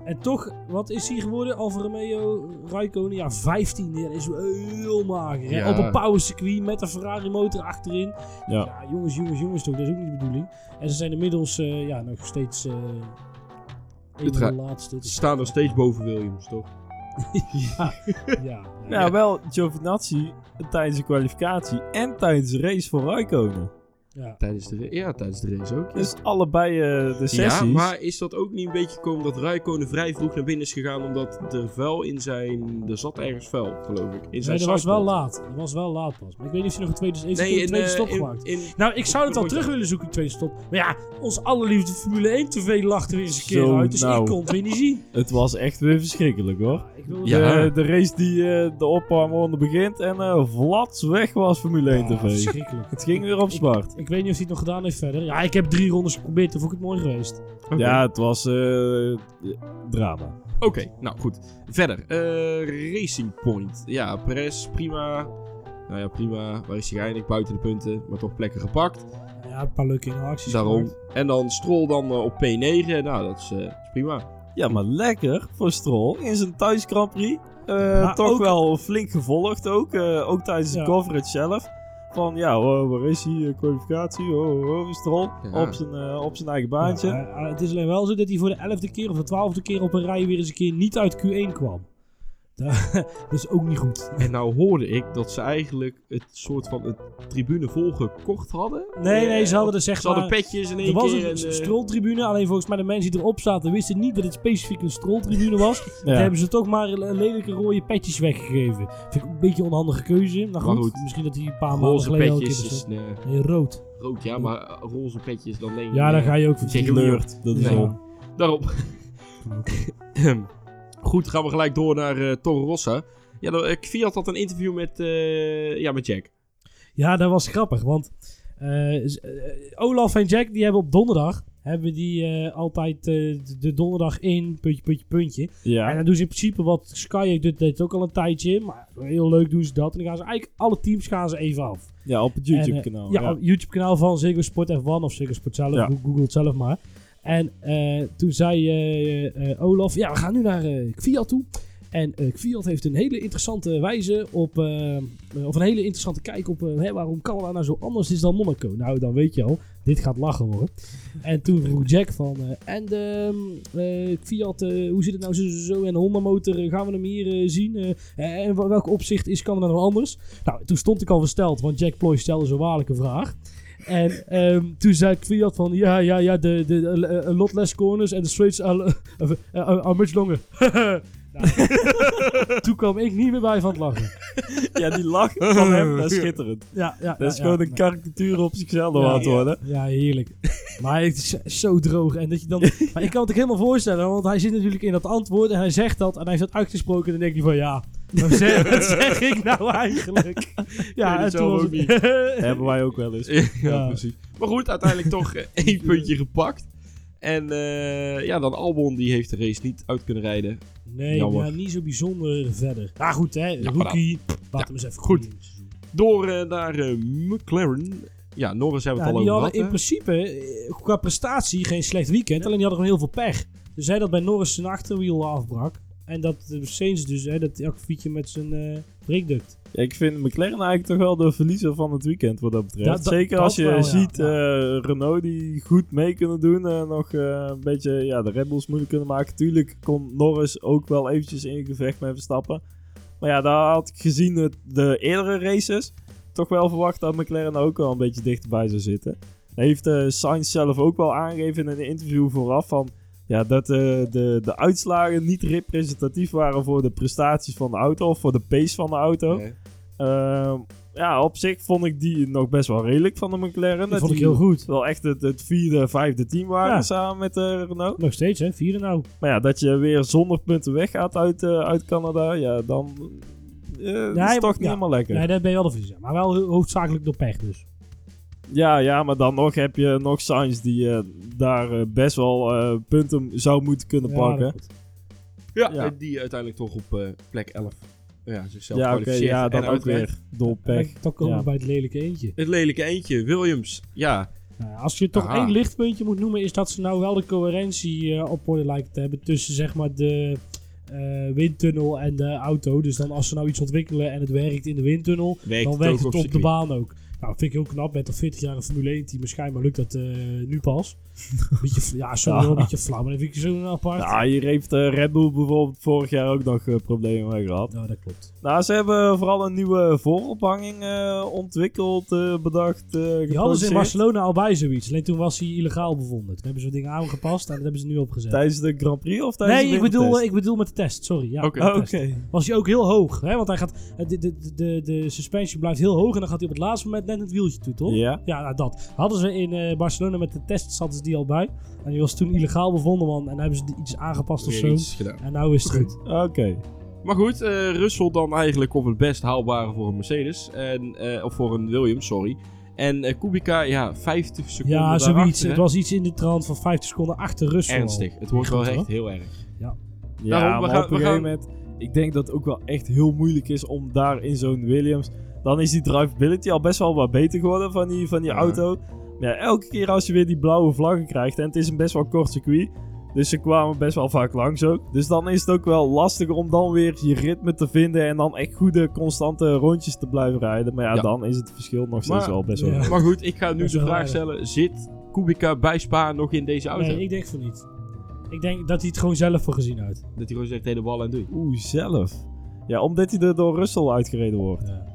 en toch, wat is hij geworden? Alfa Romeo, Raikkonen, ja, 15. Dat is heel mager. Ja. Op een power circuit met een Ferrari motor achterin. Ja. Ja, jongens, jongens, jongens toch. Dat is ook niet de bedoeling. En ze zijn inmiddels eh, ja, nog steeds een Het van ga- de laatste. Ze staan nog steeds boven Williams, toch? ja, ja, Nou, wel Giovinazzi tijdens de kwalificatie en tijdens de race voor Raikkonen. Ja. Tijdens de, ja, tijdens de race ook. Ja. Dus allebei eh, de sessies. Ja, maar is dat ook niet een beetje gekomen dat Räikkönen vrij vroeg naar binnen is gegaan omdat er vuil in zijn... Er zat ergens vuil, geloof ik. In zijn Nee, dat was wel laat. Dat was wel laat pas. Maar ik weet niet of hij nog een tweede, heeft Nee, een in, tweede eh, stop in- gemaakt. in- Nou, ik zou het al terug willen zoeken, een tweede stop. Maar ja, ons allerliefste Formule 1 TV lacht er weer eens een keer Zo, uit. Dus nou. ik kon het weer niet zien. Het was echt weer verschrikkelijk hoor. Ik wil Ja. De, de race die eh, de opwarmronde begint en eh vlats weg was Formule 1 Ja, TV. verschrikkelijk. Het ging weer op zwart. Ik weet niet of hij het nog gedaan heeft verder. Ja, ik heb drie rondes geprobeerd. Toen vond ik het mooi geweest. Ja, het was eh, drama. Oké, nou goed. Verder. eh, Racing Point. Ja, Perez, prima. Nou ja, prima. Waar is hij eigenlijk? Buiten de punten, maar toch plekken gepakt. Ja, een paar leuke interacties. Daarom. gemaakt. En dan Stroll dan eh, op P9. Nou, dat is, eh, is prima. Ja, maar lekker voor Stroll in zijn thuis Grand Prix. Eh, Maar toch ook- wel flink gevolgd ook. eh, ook tijdens de Ja. coverage zelf. Van ja, oh, waar is hij? Eh, kwalificatie. Oh, oh, Stroll. Ja. Op, zijn, eh, op zijn eigen baantje. Ja, eh, het is alleen wel zo dat hij voor de elfde keer of de twaalfde keer op een rij weer eens een keer niet uit Q1 kwam. Dat dat is ook niet goed. En nou hoorde ik dat ze eigenlijk het soort van het tribune volgekocht hadden. Nee, nee, ze hadden er er zeg Ze hadden petjes in één Er was keer. een en, eh, stroltribune, alleen volgens mij de mensen die erop zaten wisten niet dat het specifiek een stroltribune was. Ja. Toen hebben ze toch maar een lelijke rode petjes weggegeven. Vind ik een beetje een onhandige keuze. Nou Maar goed, goed. misschien dat hij een paar maanden geleden al een petjes keer is... eh, Nee, rood. rood, ja, maar eh, roze petjes, dan denk. Ja, dan ga je ook voor Kleurt de Nee. Daarop. Goed, gaan we gelijk door naar eh Toro Rossa. Ja, de, eh, Fiat had een interview met, eh, ja, met Jack. Ja, dat was grappig, want eh, eh, Olaf en Jack die hebben op donderdag hebben die eh, altijd eh, de- de donderdag in puntje puntje puntje. En Ja, dan doen ze in principe wat Sky doet, deed ook al een tijdje, maar heel leuk doen ze dat. En dan gaan ze eigenlijk alle teams gaan ze even af. ja, op het En, YouTube eh, kanaal. ja, Ja, op het YouTube kanaal van Ziggo Sport F1 of Ziggo Sport zelf, Ja. Google het zelf maar. En eh, toen zei eh, eh, Olaf, ja we gaan nu naar Fiat toe. En Fiat heeft een hele interessante wijze op, of een hele interessante kijk op hè, waarom Canada nou zo anders is dan Monaco. Nou, dan weet je al, dit gaat lachen worden. En toen vroeg Jack van, en ehm, eh, eh, hoe zit het nou zo, zo, zo de Honda motor, gaan we hem hier zien? En welk opzicht is Canada nou anders? Nou, toen stond ik al versteld, want Jack Ploy stelde zo'n waarlijke vraag. En ehm, toen zei ik Fiat van, ja, ja, ja, de, de, de a lot less corners en de straights are, are, are- are much longer. Nou, toen kwam ik niet meer bij van het lachen. ja, die lach van hem, dat is schitterend. Ja, ja, Dat is ja, gewoon ja. een karikatuur op zichzelf Ja, aan het worden. Ja, heerlijk. Maar het is zo droog. En dat je dan, maar ik kan het ook helemaal voorstellen, want hij zit natuurlijk in dat antwoord en hij zegt dat en hij heeft dat uitgesproken. En dan denk je van ja, wat zeg, wat zeg ik nou eigenlijk? Ja, en toen was ook niet. Hebben wij ook wel eens. ja, Ja. precies. Maar goed, uiteindelijk toch eh, één puntje gepakt. En eh, ja, dan Albon, die heeft de race niet uit kunnen rijden. Nee, maar niet zo bijzonder verder. Ja, goed hè, Ja, rookie. Laat hem eens even goed. Door eh, naar eh, McLaren. Ja, Norris hebben we Ja, het die al over hadden in gehad. principe qua prestatie geen slecht weekend. Alleen die hadden gewoon heel veel pech. Dus hij dat bij Norris zijn achterwiel afbrak. En dat de Saints dus, hè, dat akkefietje met zijn eh breekduct. Ja, ik vind McLaren eigenlijk toch wel de verliezer van het weekend wat dat betreft. Dat- dat- Zeker dat als je wel, ziet Ja. eh, Renault die goed mee kunnen doen. en nog eh, een beetje ja, de Red Bulls moeilijk kunnen maken. Tuurlijk kon Norris ook wel eventjes in gevecht met Verstappen. Maar ja, daar had ik gezien de, de eerdere races toch wel verwacht dat McLaren ook wel een beetje dichterbij zou zitten. Dat heeft eh Sainz zelf ook wel aangegeven in een interview vooraf van... Ja, dat eh, de, de uitslagen niet representatief waren voor de prestaties van de auto of voor de pace van de auto. Nee. Ehm, ja, op zich vond ik die nog best wel redelijk van de McLaren. Dat vond ik heel goed. Wel echt het, het vierde, vijfde team waren Ja. samen met de Renault. Nog steeds hè, vierde nou. Maar ja, dat je weer zonder punten weggaat uit, eh, uit Canada, ja, dan eh, dat is toch niet ja. helemaal lekker. Nee, daar ben je wel de verliezer. Maar wel ho- hoofdzakelijk door pech dus. Ja, ja, maar dan nog heb je nog Sainz die eh, daar eh, best wel eh, punten zou moeten kunnen Ja, pakken. Ja, Ja. en die uiteindelijk toch op eh, plek 11 ja, zichzelf Ja, kwalificeert ja, en dan ook weer door Dan komen we bij het lelijke eentje. Het lelijke eentje, Williams. Ja, Nou, als je toch Aha. één lichtpuntje moet noemen, is dat ze nou wel de coherentie eh, op orde lijken te hebben tussen zeg maar de eh, windtunnel en de auto. Dus dan als ze nou iets ontwikkelen en het werkt in de windtunnel, werkt dan werkt het op op de baan ook. Nou, vind ik heel knap. Met een 40 jaar Formule 1 team, schijnbaar lukt dat eh, nu pas. beetje, ja, sorry Ja. een beetje flauw, maar dat vind ik zo apart. Ja, hier heeft eh, Red Bull bijvoorbeeld vorig jaar ook nog eh, problemen mee gehad. Nou, dat klopt. Nou, ze hebben vooral een nieuwe voorophanging eh, ontwikkeld, eh, bedacht, eh Die hadden ze in. Barcelona al bij zoiets. Alleen toen was hij illegaal bevonden. Toen hebben ze dingen aangepast en dat hebben ze nu opgezet. Tijdens de Grand Prix of tijdens Nee, de ik bedoel, ik bedoel met de test. Sorry. Ja, Oké. Oh. Was hij ook heel hoog. Hè? Want hij gaat, de, de, de, de, suspensie blijft heel hoog. En dan gaat hij op het laatste moment net het wieltje toe, toch? Ja. Ja, nou, dat. Hadden ze in eh, Barcelona met de test, zaten ze die al bij. En die was toen illegaal bevonden, man. En dan hebben ze iets aangepast of zo. iets gedaan. En nou is het goed. Oké. Maar goed, eh Russell dan eigenlijk op het best haalbare voor een Mercedes. En, eh, of voor een Williams, sorry. En eh, Kubica, ja, 50 seconden Ja, zoiets. hè? Het was iets in de trant van 50 seconden achter Russell. Ernstig. Het wordt wel echt heel erg. Ja, Daarom, we maar gaan- op we een gegeven gaan- moment... Ik denk dat het ook wel echt heel moeilijk is om daar in zo'n Williams... Dan is die drivability al best wel wat beter geworden van die, van die Ja. auto. Maar ja, elke keer als je weer die blauwe vlaggen krijgt... En het is een best wel kort circuit... Dus ze kwamen best wel vaak langs ook. Dus dan is het ook wel lastiger om dan weer je ritme te vinden. En dan echt goede, constante rondjes te blijven rijden. Maar ja, Ja. dan is het verschil nog steeds Maar- wel best wel. Ja. Maar goed, ik ga nu de vraag stellen. Zit Kubica bij Spa nog in deze auto? Nee, ik denk van niet. Ik denk dat hij het gewoon zelf voor gezien houdt. Dat hij gewoon zegt, hele bal en doei. Oeh, zelf. Ja, omdat hij er door Russell uitgereden wordt. Ja.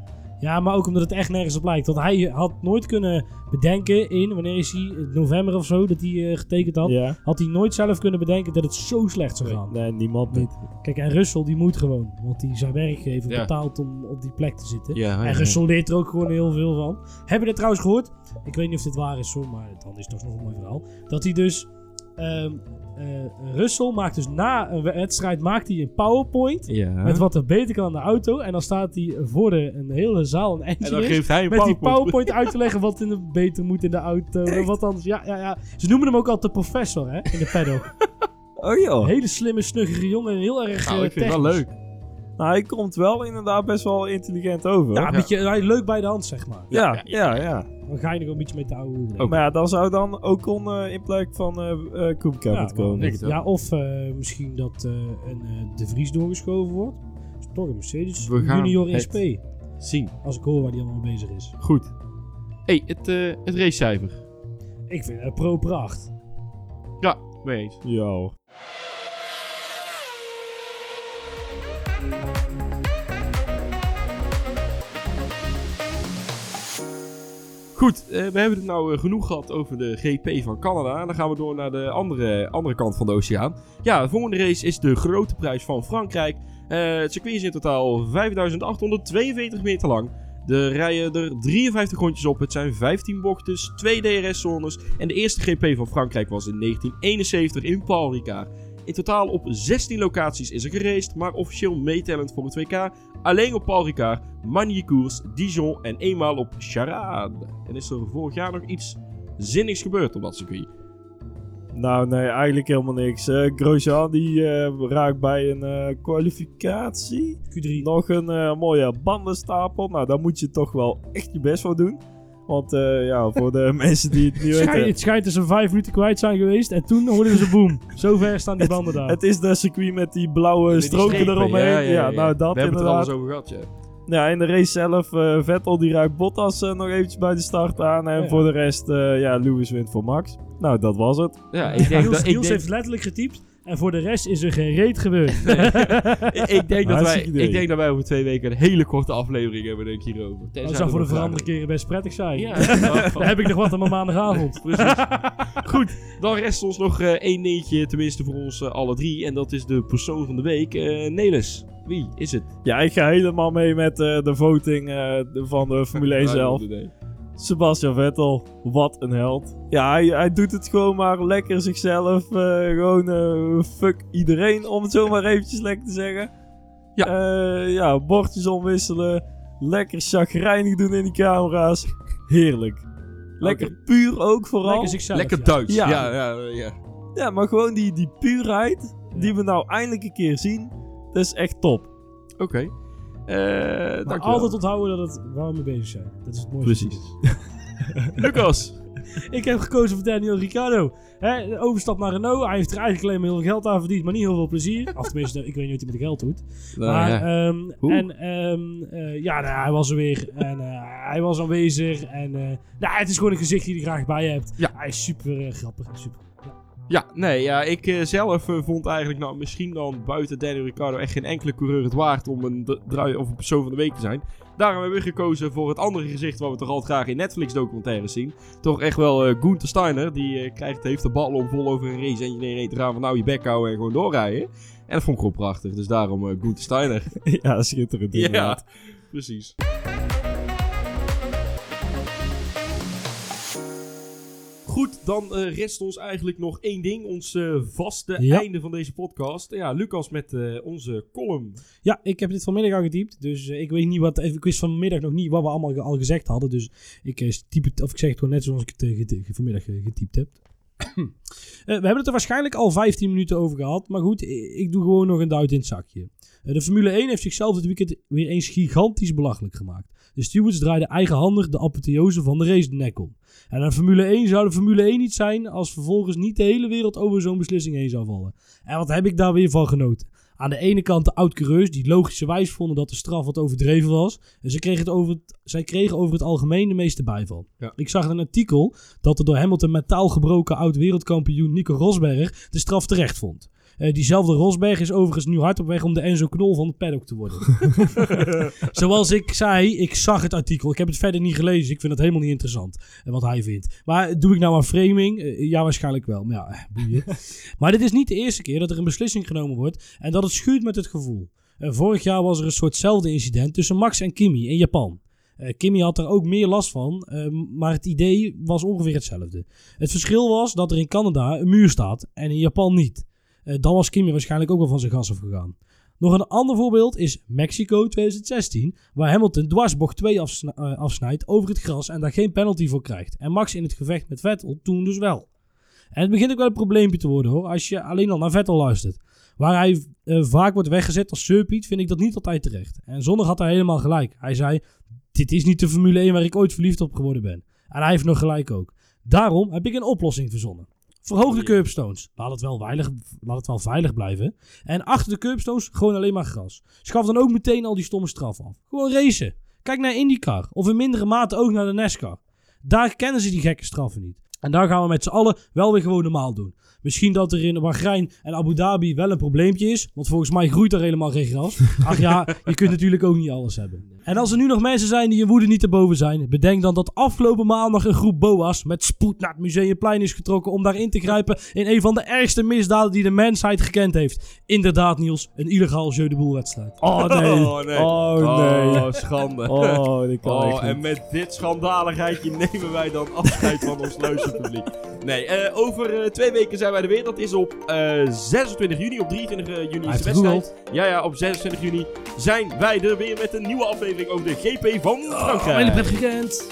Ja, maar ook omdat het echt nergens op lijkt. Want hij had nooit kunnen bedenken in, wanneer is hij, in november of zo, dat hij eh, getekend had. Ja. Had hij nooit zelf kunnen bedenken dat het zo slecht zou gaan. Nee, niemand niet. Kijk, en Russell die moet gewoon. Want die zijn werkgever Ja. betaalt om op die plek te zitten. Ja, En Russell leert er ook gewoon heel veel van. Hebben we dit trouwens gehoord? Ik weet niet of dit waar is hoor, maar dan is het toch nog een mooi verhaal. Dat hij dus... ehm eh, Russell maakt dus na een wedstrijd maakt hij een powerpoint. Ja. Met wat er beter kan aan de auto. En dan staat hij voor de, een hele zaal een en eindje dan is. geeft hij een Met die PowerPoint. PowerPoint uit te leggen wat in de beter moet in de auto. En wat anders. Ja, ja, ja. Ze noemen hem ook altijd de professor hè, in de paddock. Oh joh. Een hele slimme, snuggere jongen. Heel erg Nou, eh, ik vind het wel technisch. leuk. Nou, hij komt wel inderdaad best wel intelligent over. Ja, Ja, een beetje hij is leuk bij de hand, zeg maar. ja, ja. Dan ga je nog een beetje mee te ouwe. Ook. Maar ja, dan zou dan Ocon eh in plek van eh uh, Ja, moeten wel, komen. Ja, of eh, misschien dat eh, een eh, De Vries doorgeschoven wordt. Is toch een Mercedes We gaan Junior SP. Zien. Als ik hoor waar die allemaal mee bezig is. Goed. hey, het, eh het racecijfer. Ik vind het pro pracht. Ja, mee eens. Ja hoor. Goed, eh, we hebben het nou eh, genoeg gehad over de GP van Canada. Dan gaan we door naar de andere, andere kant van de oceaan. Ja, de volgende race is de grote prijs van Frankrijk. Eh, het circuit is in totaal 5842 meter lang. Er rijden er 53 rondjes op. Het zijn 15 bochten, 2 DRS-zones. En de eerste GP van Frankrijk was in 1971 in Paul Ricard. In totaal op 16 locaties is er geraced, maar officieel meetellend voor het WK alleen op Paul Ricard, Magny-Cours, Dijon en eenmaal op Charade. En is er vorig jaar nog iets zinnigs gebeurd op dat circuit? Nou, nee, eigenlijk helemaal niks. Eh Grosjean die eh, raakt bij een eh, kwalificatie. Q3. Nog een eh, mooie bandenstapel. Nou, daar moet je toch wel echt je best voor doen. Want eh, ja, voor de mensen die het niet weten. het schijnt dat ze vijf minuten kwijt zijn geweest. En toen hoorden ze boom. Zo ver staan die banden daar. Het is de circuit met die blauwe Met die stroken strepen, eromheen. Ja, nou dat We hebben het er inderdaad. alles over gehad, ja. Ja, in de race zelf, eh, Vettel die raakt Bottas eh, nog eventjes bij de start aan. En Ja. voor de rest, eh, ja, Lewis wint voor Max. Nou, dat was het. Ja, ik denk, Niels, dat, ik, Niels denk, heeft letterlijk getypt. En voor de rest is er geen reet gebeurd. ik, ik denk dat wij, idee. ik denk dat wij over twee weken een hele korte aflevering hebben denk ik, hierover. Tenzij Dat zou er voor de veranderde keren best prettig zijn. Ja, Dan heb ik nog wat aan mijn maandagavond. Precies. Goed, dan rest ons nog eh, één neetje, tenminste voor ons eh, alle drie. En dat is de persoon van de week, eh Nelis. Wie is het? Ja, ik ga helemaal mee met eh, de voting eh, van de Formule 1 zelf. Sebastian Vettel, wat een held. Ja, hij, hij doet het gewoon maar lekker zichzelf. eh, gewoon eh, fuck iedereen, om het zo maar eventjes lekker te zeggen. Ja. Eh, ja, bordjes omwisselen. Lekker chagrijnig doen in die camera's. Heerlijk. Lekker puur ook vooral. Lekker zichzelf. Lekker ja. Duits. Ja. Ja, ja, ja. Ja, maar gewoon die, die puurheid die we nou eindelijk een keer zien. Dat is echt top. Oké. Maar dankjewel. altijd onthouden dat het waar we mee bezig zijn. Dat is het mooiste. Precies. Lucas. Ik heb gekozen voor Daniel Ricciardo. Hè, de overstap naar Renault. Hij heeft er eigenlijk alleen maar heel veel geld aan verdiend, maar niet heel veel plezier. Of tenminste, ik weet niet wat hij met de geld doet. Nou, maar, ja. ehm, en eh, eh, ja, nou, hij was er weer. En eh, hij was aanwezig. En eh, nou, het is gewoon een gezicht die je er graag bij hebt. Ja. Hij is super eh, grappig. Super. Ja. Ja, nee, ja, ik eh, zelf eh, vond eigenlijk nou misschien dan buiten Daniel Ricciardo echt geen enkele coureur het waard om een draai of een persoon van de week te zijn. Daarom hebben we gekozen voor het andere gezicht wat we toch altijd graag in Netflix documentaires zien. Toch echt wel eh Gunther Steiner, die krijgt, heeft de bal om vol over een race en iedereen te gaan van nou je bek houden en gewoon doorrijden. En dat vond ik gewoon prachtig, dus daarom Gunther Steiner. ja, schitterend inderdaad. precies. Goed, dan eh, rest ons eigenlijk nog één ding. Ons eh, vaste Ja. einde van deze podcast. Ja, Lucas met eh, onze column. Ja, ik heb dit vanmiddag al getypt. Dus ik weet niet wat. Ik wist vanmiddag nog niet wat we allemaal al gezegd hadden. Dus ik eh, typ het, of ik zeg het gewoon net zoals ik het vanmiddag getypt heb. We hebben het er waarschijnlijk al 15 minuten over gehad. Maar goed, ik doe gewoon nog een duit in het zakje. De Formule 1 heeft zichzelf dit weekend weer eens gigantisch belachelijk gemaakt. De stewards draaiden eigenhandig de apotheose van de race de nek om. En een Formule 1 zou de Formule 1 niet zijn als vervolgens niet de hele wereld over zo'n beslissing heen zou vallen. En wat heb ik daar weer van genoten? Aan de ene kant de oud-coureurs die logischerwijs vonden dat de straf wat overdreven was. En ze kregen het over het, zij kregen over het algemeen de meeste bijval. Ja. Ik zag een artikel dat de door Hamilton metaal gebroken oud-wereldkampioen Nico Rosberg de straf terecht vond. Eh, diezelfde Rosberg is overigens nu hard op weg om de Enzo Knol van de paddock te worden. Zoals ik zei, ik zag het artikel. Ik heb het verder niet gelezen. Ik vind het helemaal niet interessant. eh, wat hij vindt. Maar doe ik nou aan framing? Eh, ja, waarschijnlijk wel. Maar ja, boeien. maar dit is niet de eerste keer dat er een beslissing genomen wordt. En dat het schuurt met het gevoel. Vorig jaar was er een soortzelfde incident tussen Max en Kimi in Japan. Eh, Kimi had er ook meer last van, maar het idee was ongeveer hetzelfde. Het verschil was dat er in Canada een muur staat en in Japan niet. Eh, dan was Kimi waarschijnlijk ook wel van zijn gas afgegaan. Nog een ander voorbeeld is Mexico 2016, waar Hamilton dwarsbocht 2 afsna- eh, afsnijdt over het gras en daar geen penalty voor krijgt. En Max in het gevecht met Vettel toen dus wel. En het begint ook wel een probleempje te worden hoor, als je alleen al naar Vettel luistert. Waar hij eh, vaak wordt weggezet als surpiet, vind ik dat niet altijd terecht. En zondag had hij helemaal gelijk. Hij zei, dit is niet de Formule 1 waar ik ooit verliefd op geworden ben. En hij heeft nog gelijk ook. Daarom heb ik een oplossing verzonnen. Verhoog de curbstones. Laat het, wel veilig, laat het wel veilig blijven. En achter de curbstones gewoon alleen maar gras. Schaf dan ook meteen al die stomme straf af. Gewoon racen. Kijk naar IndyCar. Of in mindere mate ook naar de NASCAR. Daar kennen ze die gekke straffen niet. En daar gaan we met z'n allen wel weer gewoon normaal doen. Misschien dat er in Bahrein en Abu Dhabi wel een probleempje is. Want volgens mij groeit er helemaal geen gras. Ach ja, je kunt natuurlijk ook niet alles hebben. En als er nu nog mensen zijn die je woede niet te boven zijn. Bedenk dan dat afgelopen maandag een groep boa's met spoed naar het Museumplein is getrokken. Om daar in te grijpen in een van de ergste misdaden die de mensheid gekend heeft. Inderdaad Niels, een illegaal Jeu de Boel wedstrijd. Oh nee. Oh nee. Oh nee. Oh, schande. Oh, dit kan Oh, en met dit schandaligheidje nemen wij dan afscheid van ons leuze publiek. Nee, eh, over eh, twee weken zijn wij er weer. Dat is op eh, 26 juni. Op 23 juni is de wedstrijd. Ja, ja, op 26 juni zijn wij er weer met een nieuwe aflevering over de GP van Hele Frankrijk. weekend.